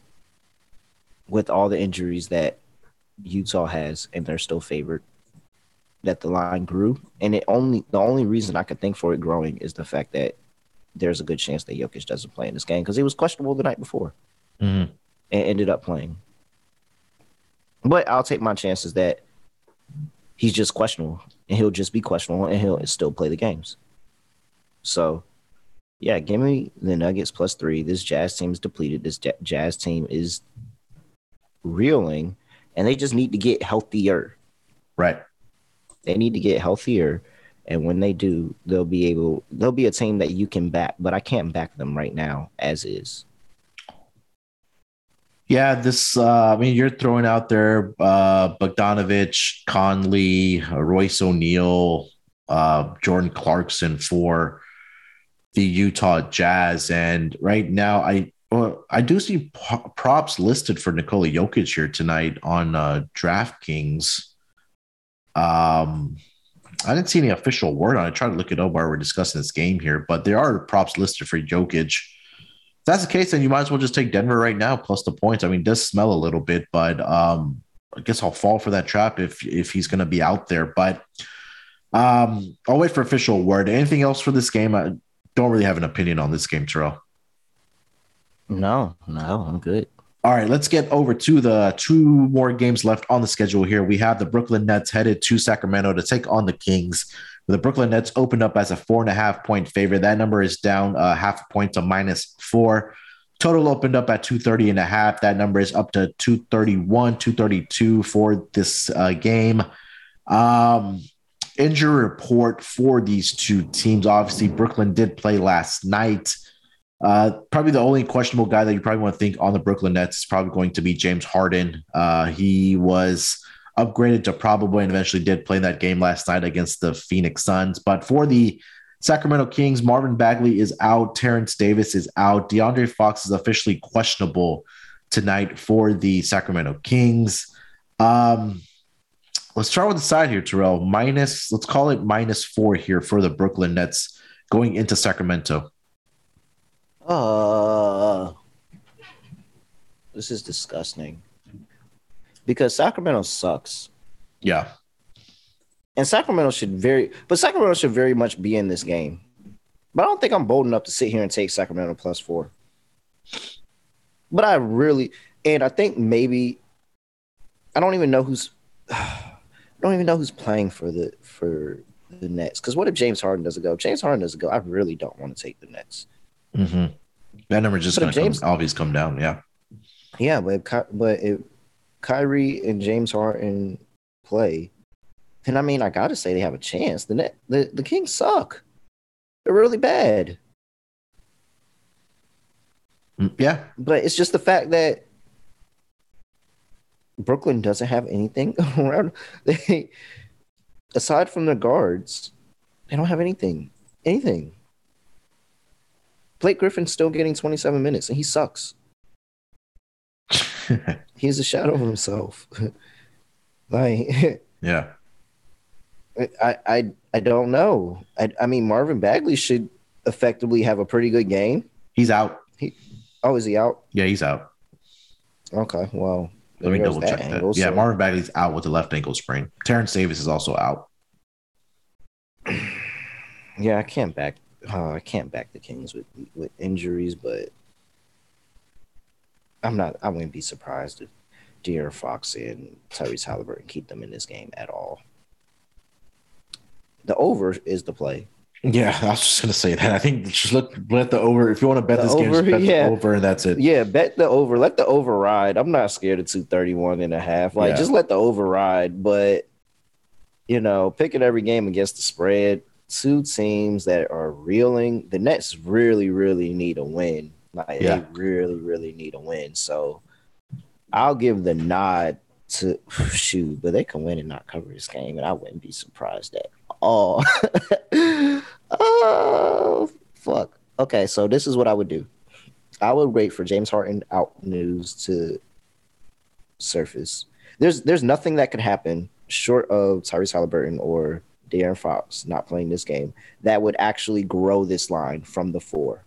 With all the injuries that utah has and they're still favored that the line grew. And it only the only reason i could think for it growing is the fact that there's a good chance that Jokic doesn't play in this game because he was questionable the night before mm-hmm. and ended up playing. But i'll take my chances that he's just questionable and he'll just be questionable and he'll still play the games. So, yeah, give me the Nuggets plus three. This Jazz team is depleted. This Jazz team is reeling, and they just need to get healthier. Right. They need to get healthier, and when they do, they'll be able. They'll be a team that you can back, but I can't back them right now as is. Yeah, this. Uh, I mean, you're throwing out there uh, Bogdanovich, Conley, Royce O'Neale, uh, Jordan Clarkson for the Utah Jazz, and right now, I well, I do see props listed for Nikola Jokic here tonight on uh, DraftKings. Um, I didn't see any official word on it. I tried to look it up while we're discussing this game here, but there are props listed for Jokic. That's the case, then you might as well just take Denver right now plus the points. I mean, does smell a little bit, but um, I guess I'll fall for that trap if if he's going to be out there. But um, I'll wait for official word. Anything else for this game? I don't really have an opinion on this game, Terrell. No, no, I'm good. All right, let's get over to the two more games left on the schedule here. We have the Brooklyn Nets headed to Sacramento to take on the Kings. The Brooklyn Nets opened up as a four and a half point favorite. That number is down a half a point to minus four. Total opened up at 230 and a half. That number is up to 231, 232 for this uh, game. Um, injury report for these two teams. Obviously, Brooklyn did play last night. Uh, probably the only questionable guy that you probably want to think on the Brooklyn Nets is probably going to be James Harden. Uh, he was upgraded to probable and eventually did play that game last night against the Phoenix Suns. But for the Sacramento Kings, Marvin Bagley is out. Terrence Davis is out. DeAndre Fox is officially questionable tonight for the Sacramento Kings. Um, let's start with the side here, Terrell. Minus, let's call it minus four here for the Brooklyn Nets going into Sacramento. Uh, this is disgusting because Sacramento sucks. Yeah. And Sacramento should very, but Sacramento should very much be in this game. But I don't think I'm bold enough to sit here and take Sacramento plus four. But I really, and I think maybe, I don't even know who's, I don't even know who's playing for the for the Nets. Because what if James Harden doesn't go? James Harden doesn't go. I really don't want to take the Nets. Mm-hmm. That number just going to James, obviously come down. Yeah. Yeah, but but if Kyrie and James Harden play, then I mean I gotta say they have a chance. The net, the the Kings suck. They're really bad. Mm, yeah, but it's just the fact that Brooklyn doesn't have anything around. They aside from the guards, they don't have anything. Anything. Blake Griffin's still getting 27 minutes and he sucks. He's a shadow of himself. like Yeah. I, I I don't know. I, I mean Marvin Bagley should effectively have a pretty good game. He's out. He oh is he out? Yeah, he's out. Okay, well. Let me double check that. Yeah, so. Marvin Bagley's out with the left ankle sprain. Terrence Davis is also out. Yeah, I can't back uh, I can't back the Kings with with injuries, but I'm not. I wouldn't be surprised if De'Aaron Fox and Tyrese Halliburton keep them in this game at all. The over is the play. Yeah, I was just gonna say that. I think just look let the over. If you want to bet the this over, game, bet yeah. the over, and that's it. Yeah, bet the over. Let the override. I'm not scared of 231 and a half. Like, yeah. just let the override. But you know, picking every game against the spread, two teams that are reeling. The Nets really, really need a win. Like yeah. they really, really need a win. So I'll give the nod to shoot, but they can win and not cover this game, and I wouldn't be surprised at all. oh fuck. Okay, so this is what I would do. I would wait for James Harden out news to surface. There's there's nothing that could happen short of Tyrese Halliburton or De'Aaron Fox not playing this game that would actually grow this line from the four.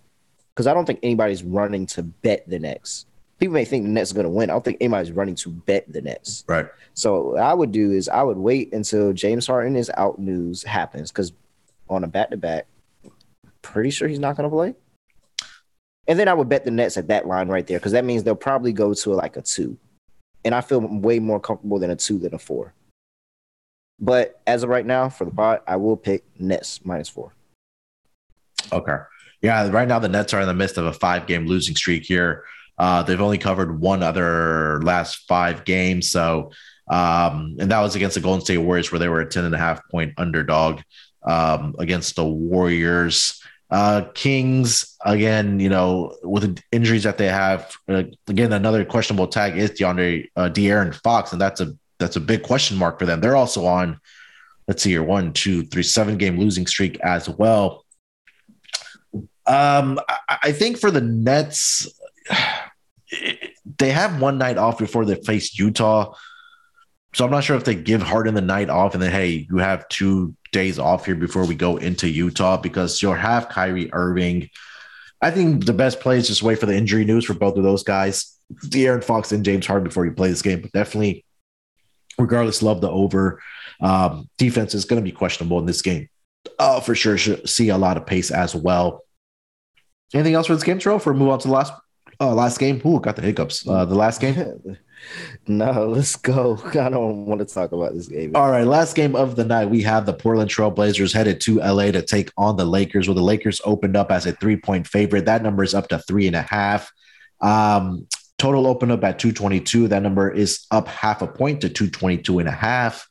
Because I don't think anybody's running to bet the Nets. People may think the Nets are going to win. I don't think anybody's running to bet the Nets. Right. So what I would do is I would wait until James Harden is out news happens because on a back to back, pretty sure he's not going to play. And then I would bet the Nets at that line right there because that means they'll probably go to like a two. And I feel way more comfortable than a two than a four. But as of right now, for the pot, I will pick Nets minus four. Okay. Yeah, right now the Nets are in the midst of a five game losing streak here. Uh, they've only covered one other last five games. So, um, and that was against the Golden State Warriors, where they were a 10 and a half point underdog um, against the Warriors. Uh, Kings, again, you know, with the injuries that they have, uh, again, another questionable tag is DeAndre, uh, De'Aaron Fox, and that's a that's a big question mark for them. They're also on, let's see here, one, two, three, seven game losing streak as well. Um, I, I think for the Nets, they have one night off before they face Utah. So I'm not sure if they give Harden the night off and then, hey, you have two days off here before we go into Utah because you'll have Kyrie Irving. I think the best play is just wait for the injury news for both of those guys, De'Aaron Fox and James Harden, before you play this game. But definitely, regardless, love the over. Um, defense is going to be questionable in this game. Uh, for sure, see a lot of pace as well. Anything else for this game, Terrell? For move on to the last uh, last game. Ooh, got the hiccups. Uh, the last game. no, let's go. I don't want to talk about this game. All right, last game of the night. We have the Portland Trailblazers headed to LA to take on the Lakers. Well, the Lakers opened up as a three point favorite. That number is up to three and a half. Um, total opened up at 222. That number is up half a point to 222 and a half.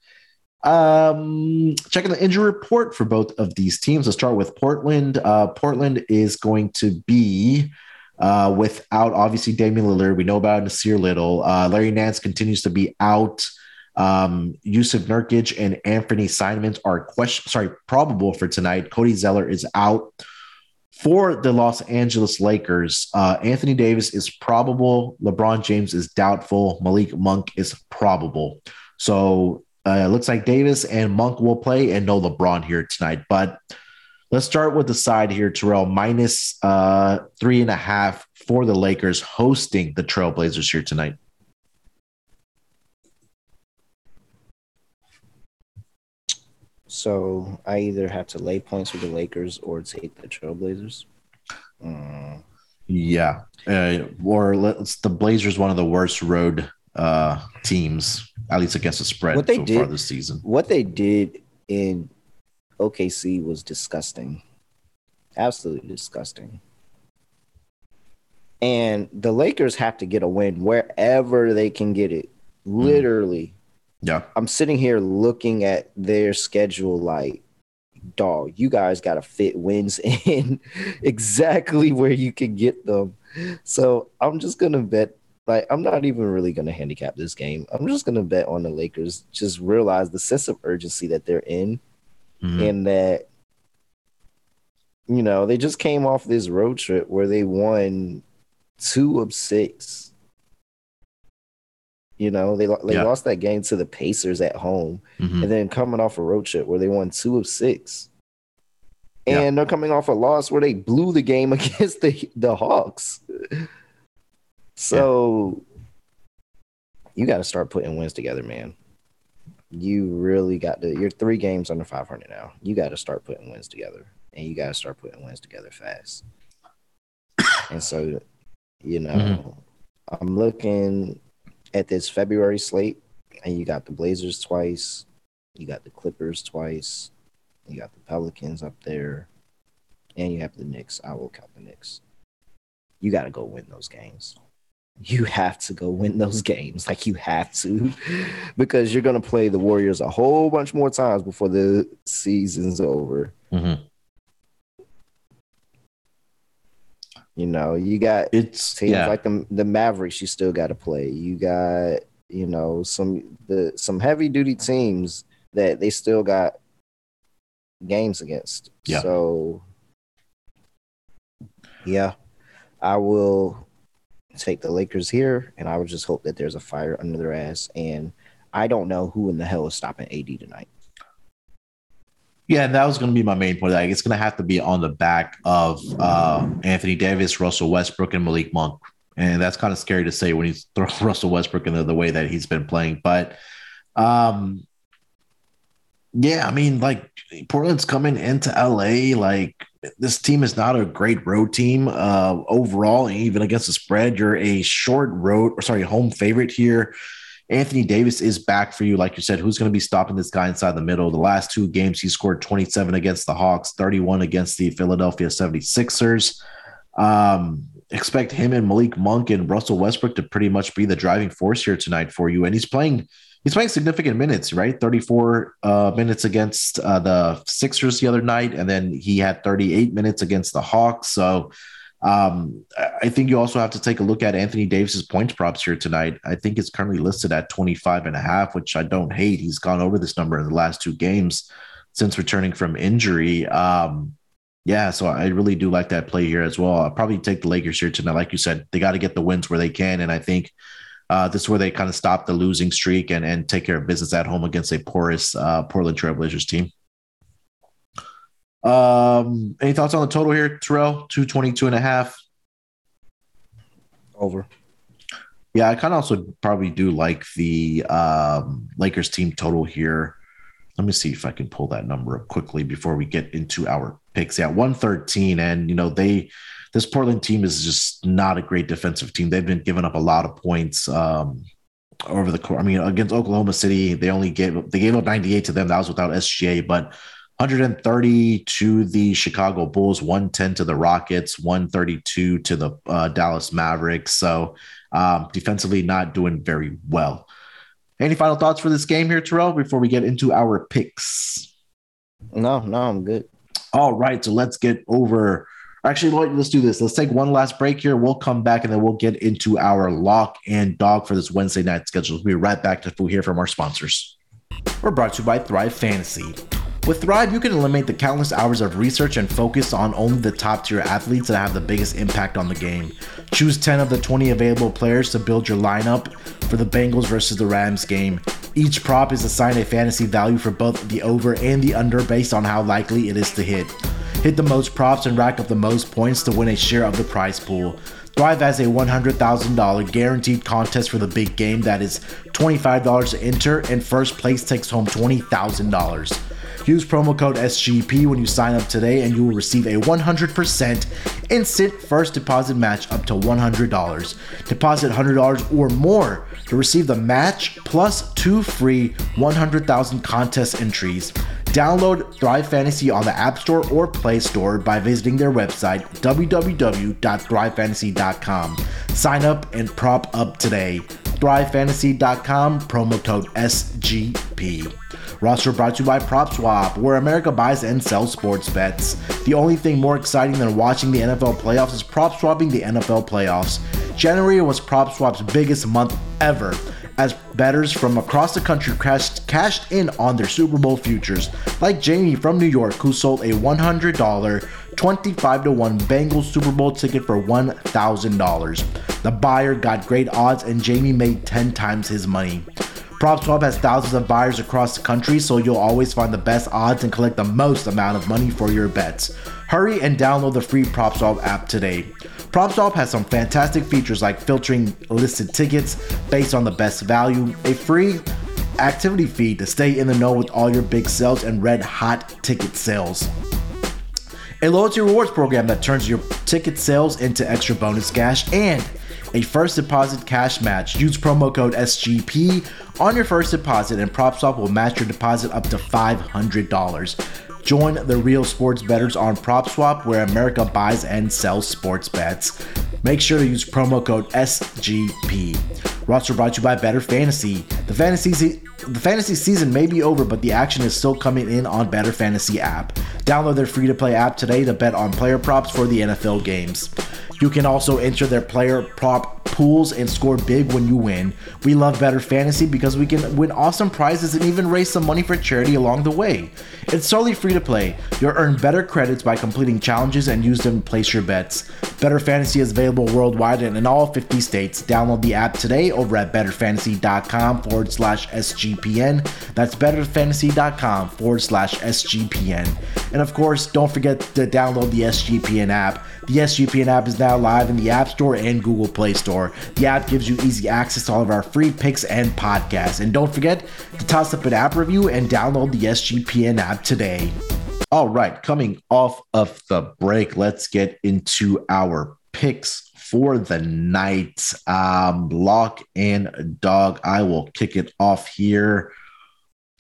Um, checking the injury report for both of these teams. Let's start with Portland. Uh, Portland is going to be uh, without obviously Damian Lillard. We know about Nassir Little. Uh, Larry Nance continues to be out. Um, Jusuf Nurkic and Anthony Simons are question sorry probable for tonight. Cody Zeller is out for the Los Angeles Lakers. Uh, Anthony Davis is probable. LeBron James is doubtful. Malik Monk is probable. So uh, looks like Davis and Monk will play, and no LeBron here tonight. But let's start with the side here, Terrell. Minus, uh, three and a half for the Lakers hosting the Trailblazers here tonight. So I either have to lay points with the Lakers or take the Trailblazers. Mm. Yeah, uh, or let's the Blazers one of the worst road uh, teams, at least against the spread what they so did, this season. What they did in OKC was disgusting. Absolutely disgusting. And the Lakers have to get a win wherever they can get it. Mm-hmm. Literally. Mm. Yeah. I'm sitting here looking at their schedule like, dog, you guys got to fit wins in exactly where you can get them. So I'm just going to bet like I'm not even really going to handicap this game. I'm just going to bet on the Lakers. Just realize the sense of urgency that they're in, mm-hmm. and that you know they just came off this road trip where they won two of six. You know they they yeah. lost that game to the Pacers at home, mm-hmm. and then coming off a road trip where they won two of six. And yeah. they're coming off a loss where they blew the game against the the Hawks. So yeah. you got to start putting wins together, man. You really got to. You're three games under 500 now. You got to start putting wins together, and you got to start putting wins together fast. and so, you know, mm-hmm. I'm looking at this February slate, and you got the Blazers twice, you got the Clippers twice, you got the Pelicans up there, and you have the Knicks. I will count the Knicks. You got to go win those games you have to go win those games. Like you have to, because you're going to play the Warriors a whole bunch more times before the season's over. Mm-hmm. You know, you got it's teams yeah. like the the Mavericks. You still got to play. You got you know some the some heavy duty teams that they still got games against. Yeah. So yeah, I will take the Lakers here, and I would just hope that there's a fire under their ass. And I don't know who in the hell is stopping AD tonight. Yeah, that was going to be my main point. Like, it's going to have to be on the back of uh, Anthony Davis, Russell Westbrook, and Malik Monk. And that's kind of scary to say when he's throwing Russell Westbrook in the, the way that he's been playing. But um, yeah, I mean, like Portland's coming into LA, like this team is not a great road team uh, overall, even against the spread. You're a short road, or sorry, home favorite here. Anthony Davis is back for you, like you said. Who's going to be stopping this guy inside the middle? The last two games, he scored 27 against the Hawks, 31 against the Philadelphia 76ers. Um, expect him and Malik Monk and Russell Westbrook to pretty much be the driving force here tonight for you. And he's playing he's playing significant minutes, right? 34 uh, minutes against uh, the Sixers the other night, and then he had 38 minutes against the Hawks. So um, I think you also have to take a look at Anthony Davis's points props here tonight. I think it's currently listed at 25 and a half, which I don't hate. He's gone over this number in the last two games since returning from injury. Um, yeah, so I really do like that play here as well. I'll probably take the Lakers here tonight. Like you said, they got to get the wins where they can. And I think uh, this is where they kind of stop the losing streak and, and take care of business at home against a porous uh, Portland Trailblazers team. Um, any thoughts on the total here, Terrell? 222 and a half. Over. Yeah, I kind of also probably do like the um, Lakers team total here. Let me see if I can pull that number up quickly before we get into our picks. Yeah, 113. And, you know, they, this Portland team is just not a great defensive team. They've been giving up a lot of points um, over the course. I mean, against Oklahoma City, they only gave, they gave up 98 to them. That was without SGA, but 130 to the Chicago Bulls, 110 to the Rockets, 132 to the uh, Dallas Mavericks. So um, defensively, not doing very well. Any final thoughts for this game here, Terrell, before we get into our picks? No, no, I'm good. All right, so let's get over. Actually, let's do this. Let's take one last break here. We'll come back and then we'll get into our lock and dog for this Wednesday night schedule. We'll be right back to hear from our sponsors. We're brought to you by Thrive Fantasy. With Thrive, you can eliminate the countless hours of research and focus on only the top tier athletes that have the biggest impact on the game. Choose 10 of the 20 available players to build your lineup for the Bengals versus the Rams game. Each prop is assigned a fantasy value for both the over and the under based on how likely it is to hit. Hit the most props and rack up the most points to win a share of the prize pool. Thrive has a $100,000 guaranteed contest for the big game that is $25 to enter, and first place takes home $20,000. Use promo code SGP when you sign up today, and you will receive a 100% instant first deposit match up to $100. Deposit $100 or more to receive the match plus two free 100,000 contest entries. Download Thrive Fantasy on the App Store or Play Store by visiting their website, www.thrivefantasy.com. Sign up and prop up today. ThriveFantasy.com, promo code SGP. Roster brought to you by PropSwap, where America buys and sells sports bets. The only thing more exciting than watching the NFL playoffs is prop swapping the NFL playoffs. January was PropSwap's biggest month ever as bettors from across the country cashed, cashed in on their Super Bowl futures, like Jamie from New York, who sold a $100 25 to 1 Bengals Super Bowl ticket for $1,000. The buyer got great odds and Jamie made 10 times his money. PropSwap has thousands of buyers across the country, so you'll always find the best odds and collect the most amount of money for your bets. Hurry and download the free PropSwap app today. PropSwap has some fantastic features like filtering listed tickets based on the best value, a free activity feed to stay in the know with all your big sales and red hot ticket sales. A loyalty rewards program that turns your ticket sales into extra bonus cash and a first deposit cash match. Use promo code SGP on your first deposit, and PropSwap will match your deposit up to $500. Join the real sports betters on PropSwap, where America buys and sells sports bets. Make sure to use promo code SGP. Roster brought to you by Better Fantasy. The fantasy the fantasy season may be over, but the action is still coming in on Better Fantasy app. Download their free to play app today to bet on player props for the NFL games. You can also enter their player prop pools and score big when you win. We love Better Fantasy because we can win awesome prizes and even raise some money for charity along the way. It's solely free to play. You'll earn better credits by completing challenges and use them to place your bets. Better Fantasy is available worldwide and in all 50 states. Download the app today over at betterfantasy.com forward slash SGPN. That's betterfantasy.com forward slash SGPN. And of course, don't forget to download the SGPN app. The SGPN app is now live in the App Store and Google Play Store. The app gives you easy access to all of our free picks and podcasts. And don't forget to toss up an app review and download the SGPN app today. All right, coming off of the break, let's get into our picks for the night. Um, lock and dog. I will kick it off here.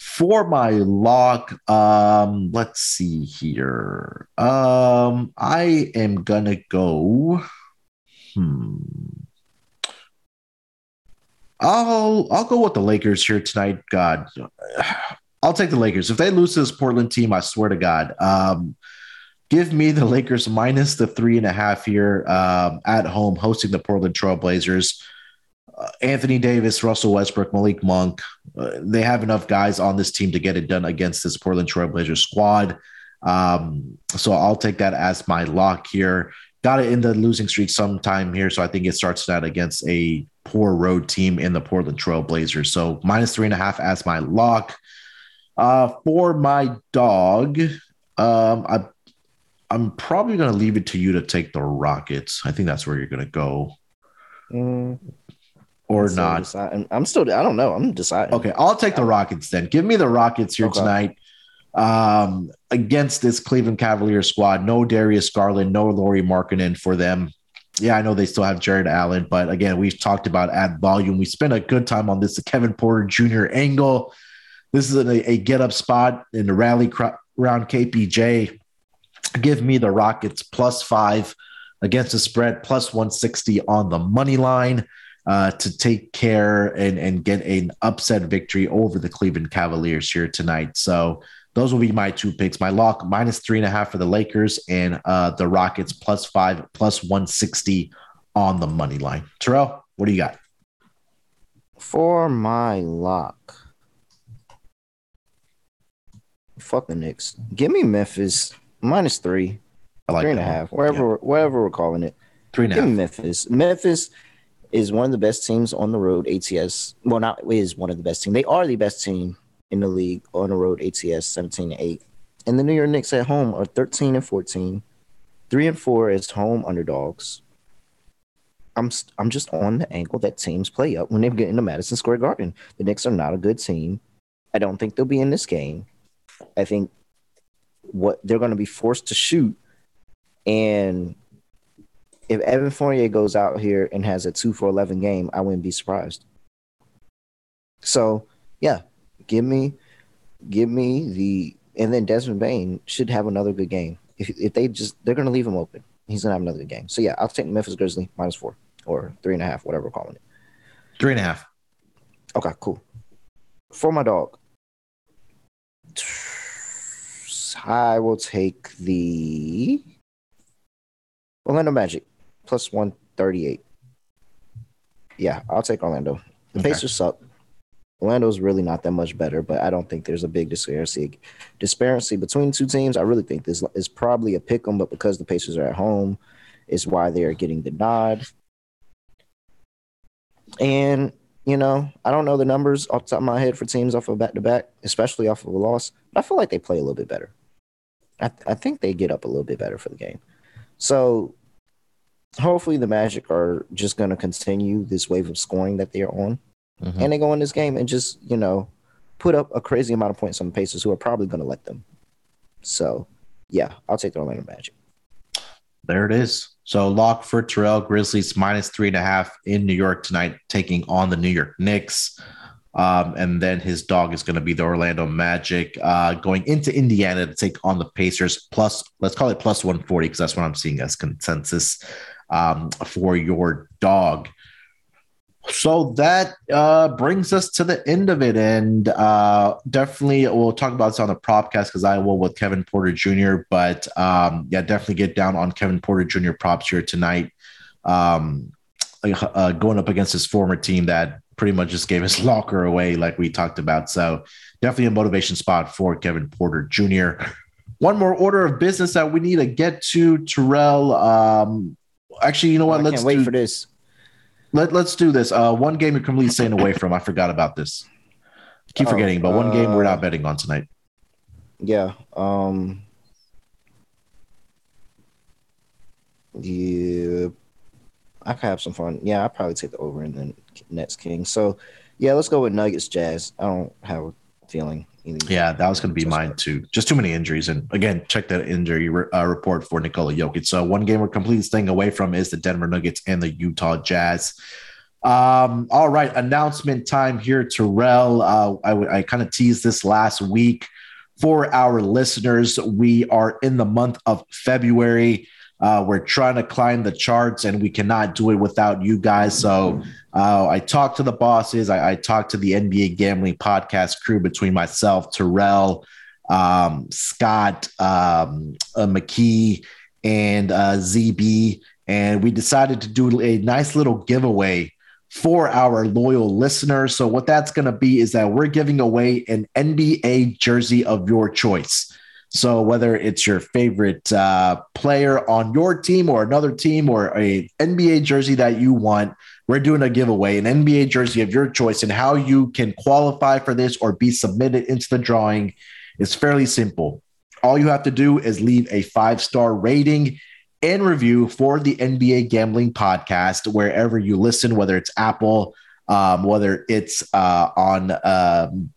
For my lock, um, let's see here. Um, I am gonna go. Hmm. I'll I'll go with the Lakers here tonight. God, I'll take the Lakers. If they lose to this Portland team, I swear to God, um, give me the Lakers minus the three and a half here um, at home, hosting the Portland Trailblazers. Uh, Anthony Davis, Russell Westbrook, Malik Monk, uh, they have enough guys on this team to get it done against this Portland Trailblazers squad. Um, so I'll take that as my lock here. Got it in the losing streak sometime here, so I think it starts that against a poor road team in the Portland Trailblazers. So minus three and a half as my lock. Uh, for my dog, um, I I'm probably going to leave it to you to take the Rockets. I think that's where you're going to go. Mm, or I'm not. deciding. I'm still. I don't know. I'm deciding. Okay, I'll take the Rockets then. Give me the Rockets here Okay. tonight um, against this Cleveland Cavaliers squad. No Darius Garland, no Lauri Markkanen for them. Yeah, I know they still have Jarrett Allen, but again, we've talked about ad volume. We spent a good time on this, the Kevin Porter Jr. angle. This is a, a get up spot in the rally cr- round KPJ. Give me the Rockets plus five against the spread, plus 160 on the money line uh, to take care and, and get an upset victory over the Cleveland Cavaliers here tonight. So those will be my two picks. My lock minus three and a half for the Lakers and uh, the Rockets plus five, plus 160 on the money line. Terrell, what do you got? For my lock. Fuck the Knicks. Give me Memphis minus three, I like three and a half, wherever, wherever we're calling it. Three and a Give me half. Memphis. Memphis is one of the best teams on the road. ATS, well, not is one of the best team. They are the best team in the league on the road. ATS seventeen to eight, and the New York Knicks at home are thirteen and fourteen, three and four as home underdogs. I'm I'm just on the angle that teams play up when they get into Madison Square Garden. The Knicks are not a good team. I don't think they'll be in this game. I think what they're going to be forced to shoot, and if Evan Fournier goes out here and has a two for eleven game, I wouldn't be surprised. So yeah, give me, give me the, and then Desmond Bane should have another good game. If if they just they're gonna leave him open, he's gonna have another good game. So yeah, I'll take Memphis Grizzly minus four or three and a half, whatever we're calling it. Three and a half. Okay, cool. For my dog, I will take the Orlando Magic plus 138. Yeah, I'll take Orlando. The Okay. Pacers suck. Orlando's really not that much better, but I don't think there's a big disparity disparity between two teams. I really think this is probably a pick 'em, but because the Pacers are at home, is why they are getting the nod. And you know, I don't know the numbers off the top of my head for teams off of back to back, especially off of a loss. But I feel like they play a little bit better. I, I think they get up a little bit better for the game. So hopefully the Magic are just going to continue this wave of scoring that they are on, Mhm. and they go in this game and just you know put up a crazy amount of points on the Pacers, who are probably going to let them. So yeah, I'll take the Orlando Magic. There it is. So lock for Terrell Grizzlies minus three and a half in New York tonight, taking on the New York Knicks. Um, and then his dog is going to be the Orlando Magic uh, going into Indiana to take on the Pacers plus, let's call it plus 140 because that's what I'm seeing as consensus um, for your dog. So that uh, brings us to the end of it. And uh, definitely we'll talk about this on the propcast because I will with Kevin Porter Jr. But um, yeah, definitely get down on Kevin Porter Jr. props here tonight. Um, uh, going up against his former team that pretty much just gave his locker away, like we talked about. So definitely a motivation spot for Kevin Porter Jr. One more order of business that we need to get to, Terrell. Um, actually, you know what? I Let's can't wait do, for this. let, let's do this. Uh, one game you're completely staying away from. I forgot about this. Keep Oh, forgetting, but one game we're uh, not betting on tonight. Yeah. Um Yeah. I could have some fun. Yeah, I'll probably take the over and then Nets King. So yeah, let's go with Nuggets Jazz. I don't have a feeling. Yeah, that was going to be mine too. Just too many injuries. And again, check that injury re- uh, report for Nikola Jokic. So one game we're completely staying away from is the Denver Nuggets and the Utah Jazz. Um, all right, announcement time here, Terrell. Uh, I, I kind of teased this last week for our listeners. We are in the month of February. Uh, we're trying to climb the charts, and we cannot do it without you guys. So uh, I talked to the bosses. I, I talked to the NBA Gambling Podcast crew between myself, Terrell, um, Scott, um, uh, McKee, and uh, ZB, and we decided to do a nice little giveaway for our loyal listeners. So what that's going to be is that we're giving away an NBA jersey of your choice. So whether it's your favorite uh, player on your team or another team or a NBA jersey that you want, we're doing a giveaway, an NBA jersey of your choice, and how you can qualify for this or be submitted into the drawing is fairly simple. All you have to do is leave a five star rating and review for the NBA Gambling Podcast wherever you listen, whether it's Apple, um, whether it's uh, on um,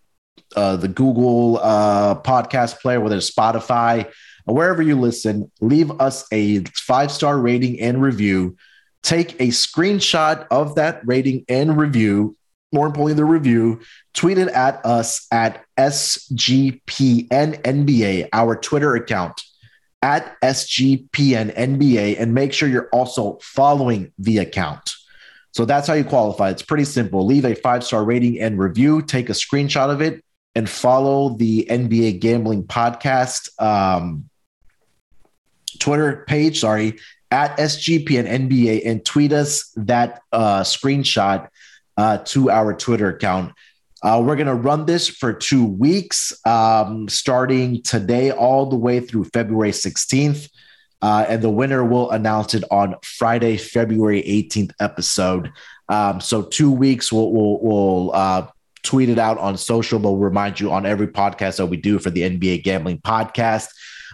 uh, the Google uh, podcast player, whether it's Spotify, wherever you listen, leave us a five star rating and review. Take a screenshot of that rating and review. More importantly, the review, tweet it at us at SGPNNBA, our Twitter account at SGPNNBA, and make sure you're also following the account. So that's how you qualify. It's pretty simple. Leave a five star rating and review, take a screenshot of it, and follow the NBA Gambling Podcast um, Twitter page, sorry, at SGP and NBA, and tweet us that uh, screenshot uh, to our Twitter account. Uh, we're going to run this for two weeks, um, starting today all the way through February 16th. Uh, and the winner will announce it on Friday, February 18th episode. Um, so two weeks, we'll, we'll, we'll uh, tweet it out on social, but we'll remind you on every podcast that we do for the NBA Gambling Podcast.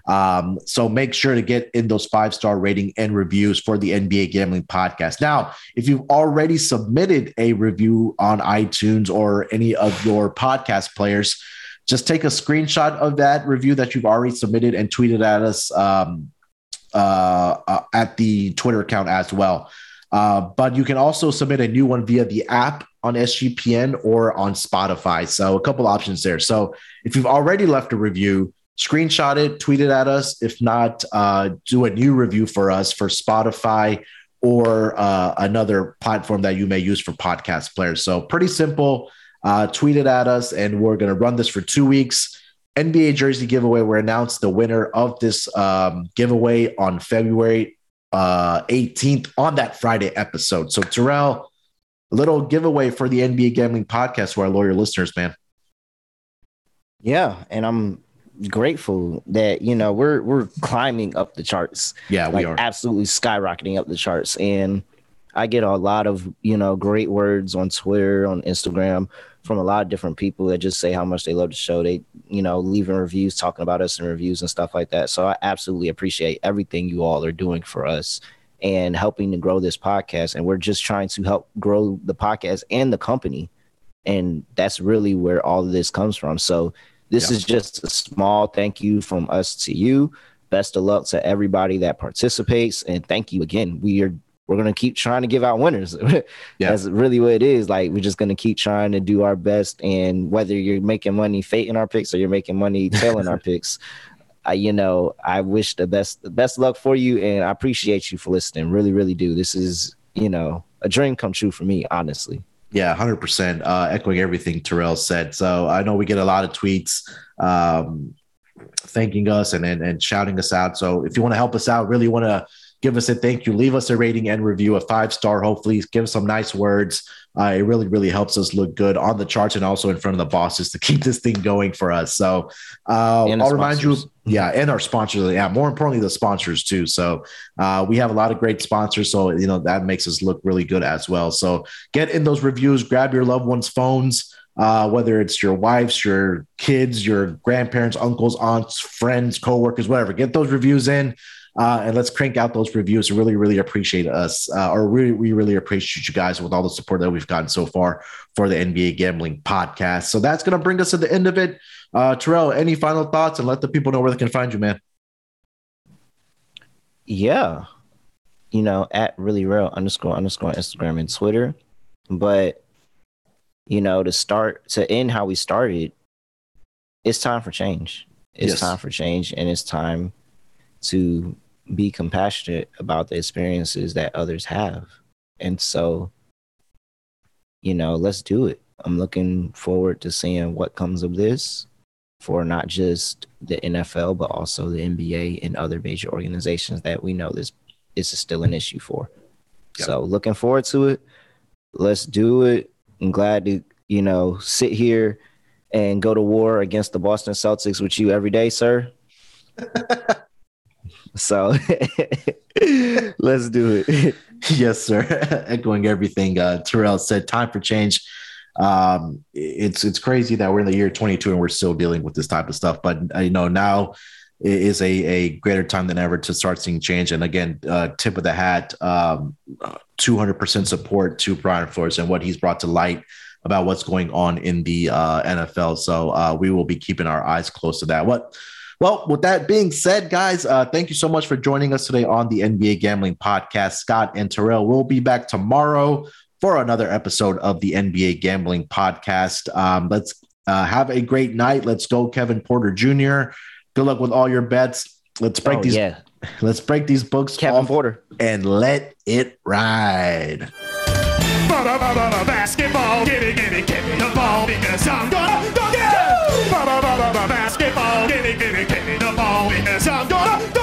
Um, so make sure to get in those five star rating and reviews for the NBA Gambling Podcast. Now, if you've already submitted a review on iTunes or any of your podcast players, just take a screenshot of that review that you've already submitted and tweet it at us um, uh, uh, at the Twitter account as well. Uh, but you can also submit a new one via the app on SGPN or on Spotify. So a couple options there. So if you've already left a review, screenshot it, tweet it at us. If not, uh, do a new review for us for Spotify or uh, another platform that you may use for podcast players. So pretty simple. Uh, tweet it at us, and we're going to run this for two weeks. NBA jersey giveaway. We announced the winner of this um, giveaway on February uh, 18th on that Friday episode. So Terrell, a little giveaway for the NBA gambling podcast for our loyal listeners, man. Yeah, and I'm grateful that you know we're we're climbing up the charts. Yeah, we like are absolutely skyrocketing up the charts, and I get a lot of you know great words on Twitter, on Instagram from a lot of different people that just say how much they love the show. They you know leaving reviews, talking about us in reviews and stuff like that. So I absolutely appreciate everything you all are doing for us and helping to grow this podcast. And we're just trying to help grow the podcast and the company. And that's really where all of this comes from. So this yeah. is just a small thank you from us to you. Best of luck to everybody that participates. And thank you again. We are we're gonna keep trying to give out winners. yeah. That's really what it is. Like we're just gonna keep trying to do our best. And whether you're making money fading our picks or you're making money tailing our picks, I, you know, I wish the best the best luck for you, and I appreciate you for listening. Really, really do. This is, you know, a dream come true for me, honestly. Yeah, hundred uh, percent. Echoing everything Terrell said. So I know we get a lot of tweets um, thanking us and, and and shouting us out. So if you want to help us out, really want to give us a thank you, leave us a rating and review, a five star, hopefully, give some nice words. Uh, it really, really helps us look good on the charts and also in front of the bosses to keep this thing going for us. So uh, I'll remind you, yeah, and our sponsors, yeah, more importantly, the sponsors too. So uh, we have a lot of great sponsors, so you know that makes us look really good as well. So get in those reviews, grab your loved ones' phones. Uh, whether it's your wives, your kids, your grandparents, uncles, aunts, friends, coworkers, whatever, get those reviews in. Uh, and let's crank out those reviews. Really, really appreciate us, uh, or really, we really appreciate you guys with all the support that we've gotten so far for the NBA Gambling Podcast. So that's going to bring us to the end of it. Uh, Terrell, any final thoughts, and let the people know where they can find you, man. Yeah, you know, at really real underscore underscore Instagram and Twitter, but you know, to start to end how we started, it's time for change. It's yes. time for change, and it's time to be compassionate about the experiences that others have. And so, you know, let's do it. I'm looking forward to seeing what comes of this for not just the NFL, but also the NBA and other major organizations that we know this, this is still an issue for. Yep. So, looking forward to it. Let's do it. I'm glad to, you know, sit here and go to war against the Boston Celtics with you every day, sir. So let's do it. yes, sir. Echoing everything uh, Terrell said, time for change. Um, it's it's crazy that we're in the year 22 and we're still dealing with this type of stuff. But uh, you know now is a, a greater time than ever to start seeing change. And again, uh, tip of the hat, um, 200% support to Brian Flores and what he's brought to light about what's going on in the uh, NFL. So uh, we will be keeping our eyes close to that. What? Well, with that being said, guys, uh, thank you so much for joining us today on the NBA Gambling Podcast. Scott and Terrell will be back tomorrow for another episode of the NBA Gambling Podcast. Um, let's uh, have a great night. Let's go, Kevin Porter Jr. Good luck with all your bets. Let's break oh, these. Yeah. Let's break these books. Kevin Porter and let it ride. Basketball, give me, give me, give me the ball because I'm gonna go get it. Give me, give me, the ball because I'm gonna.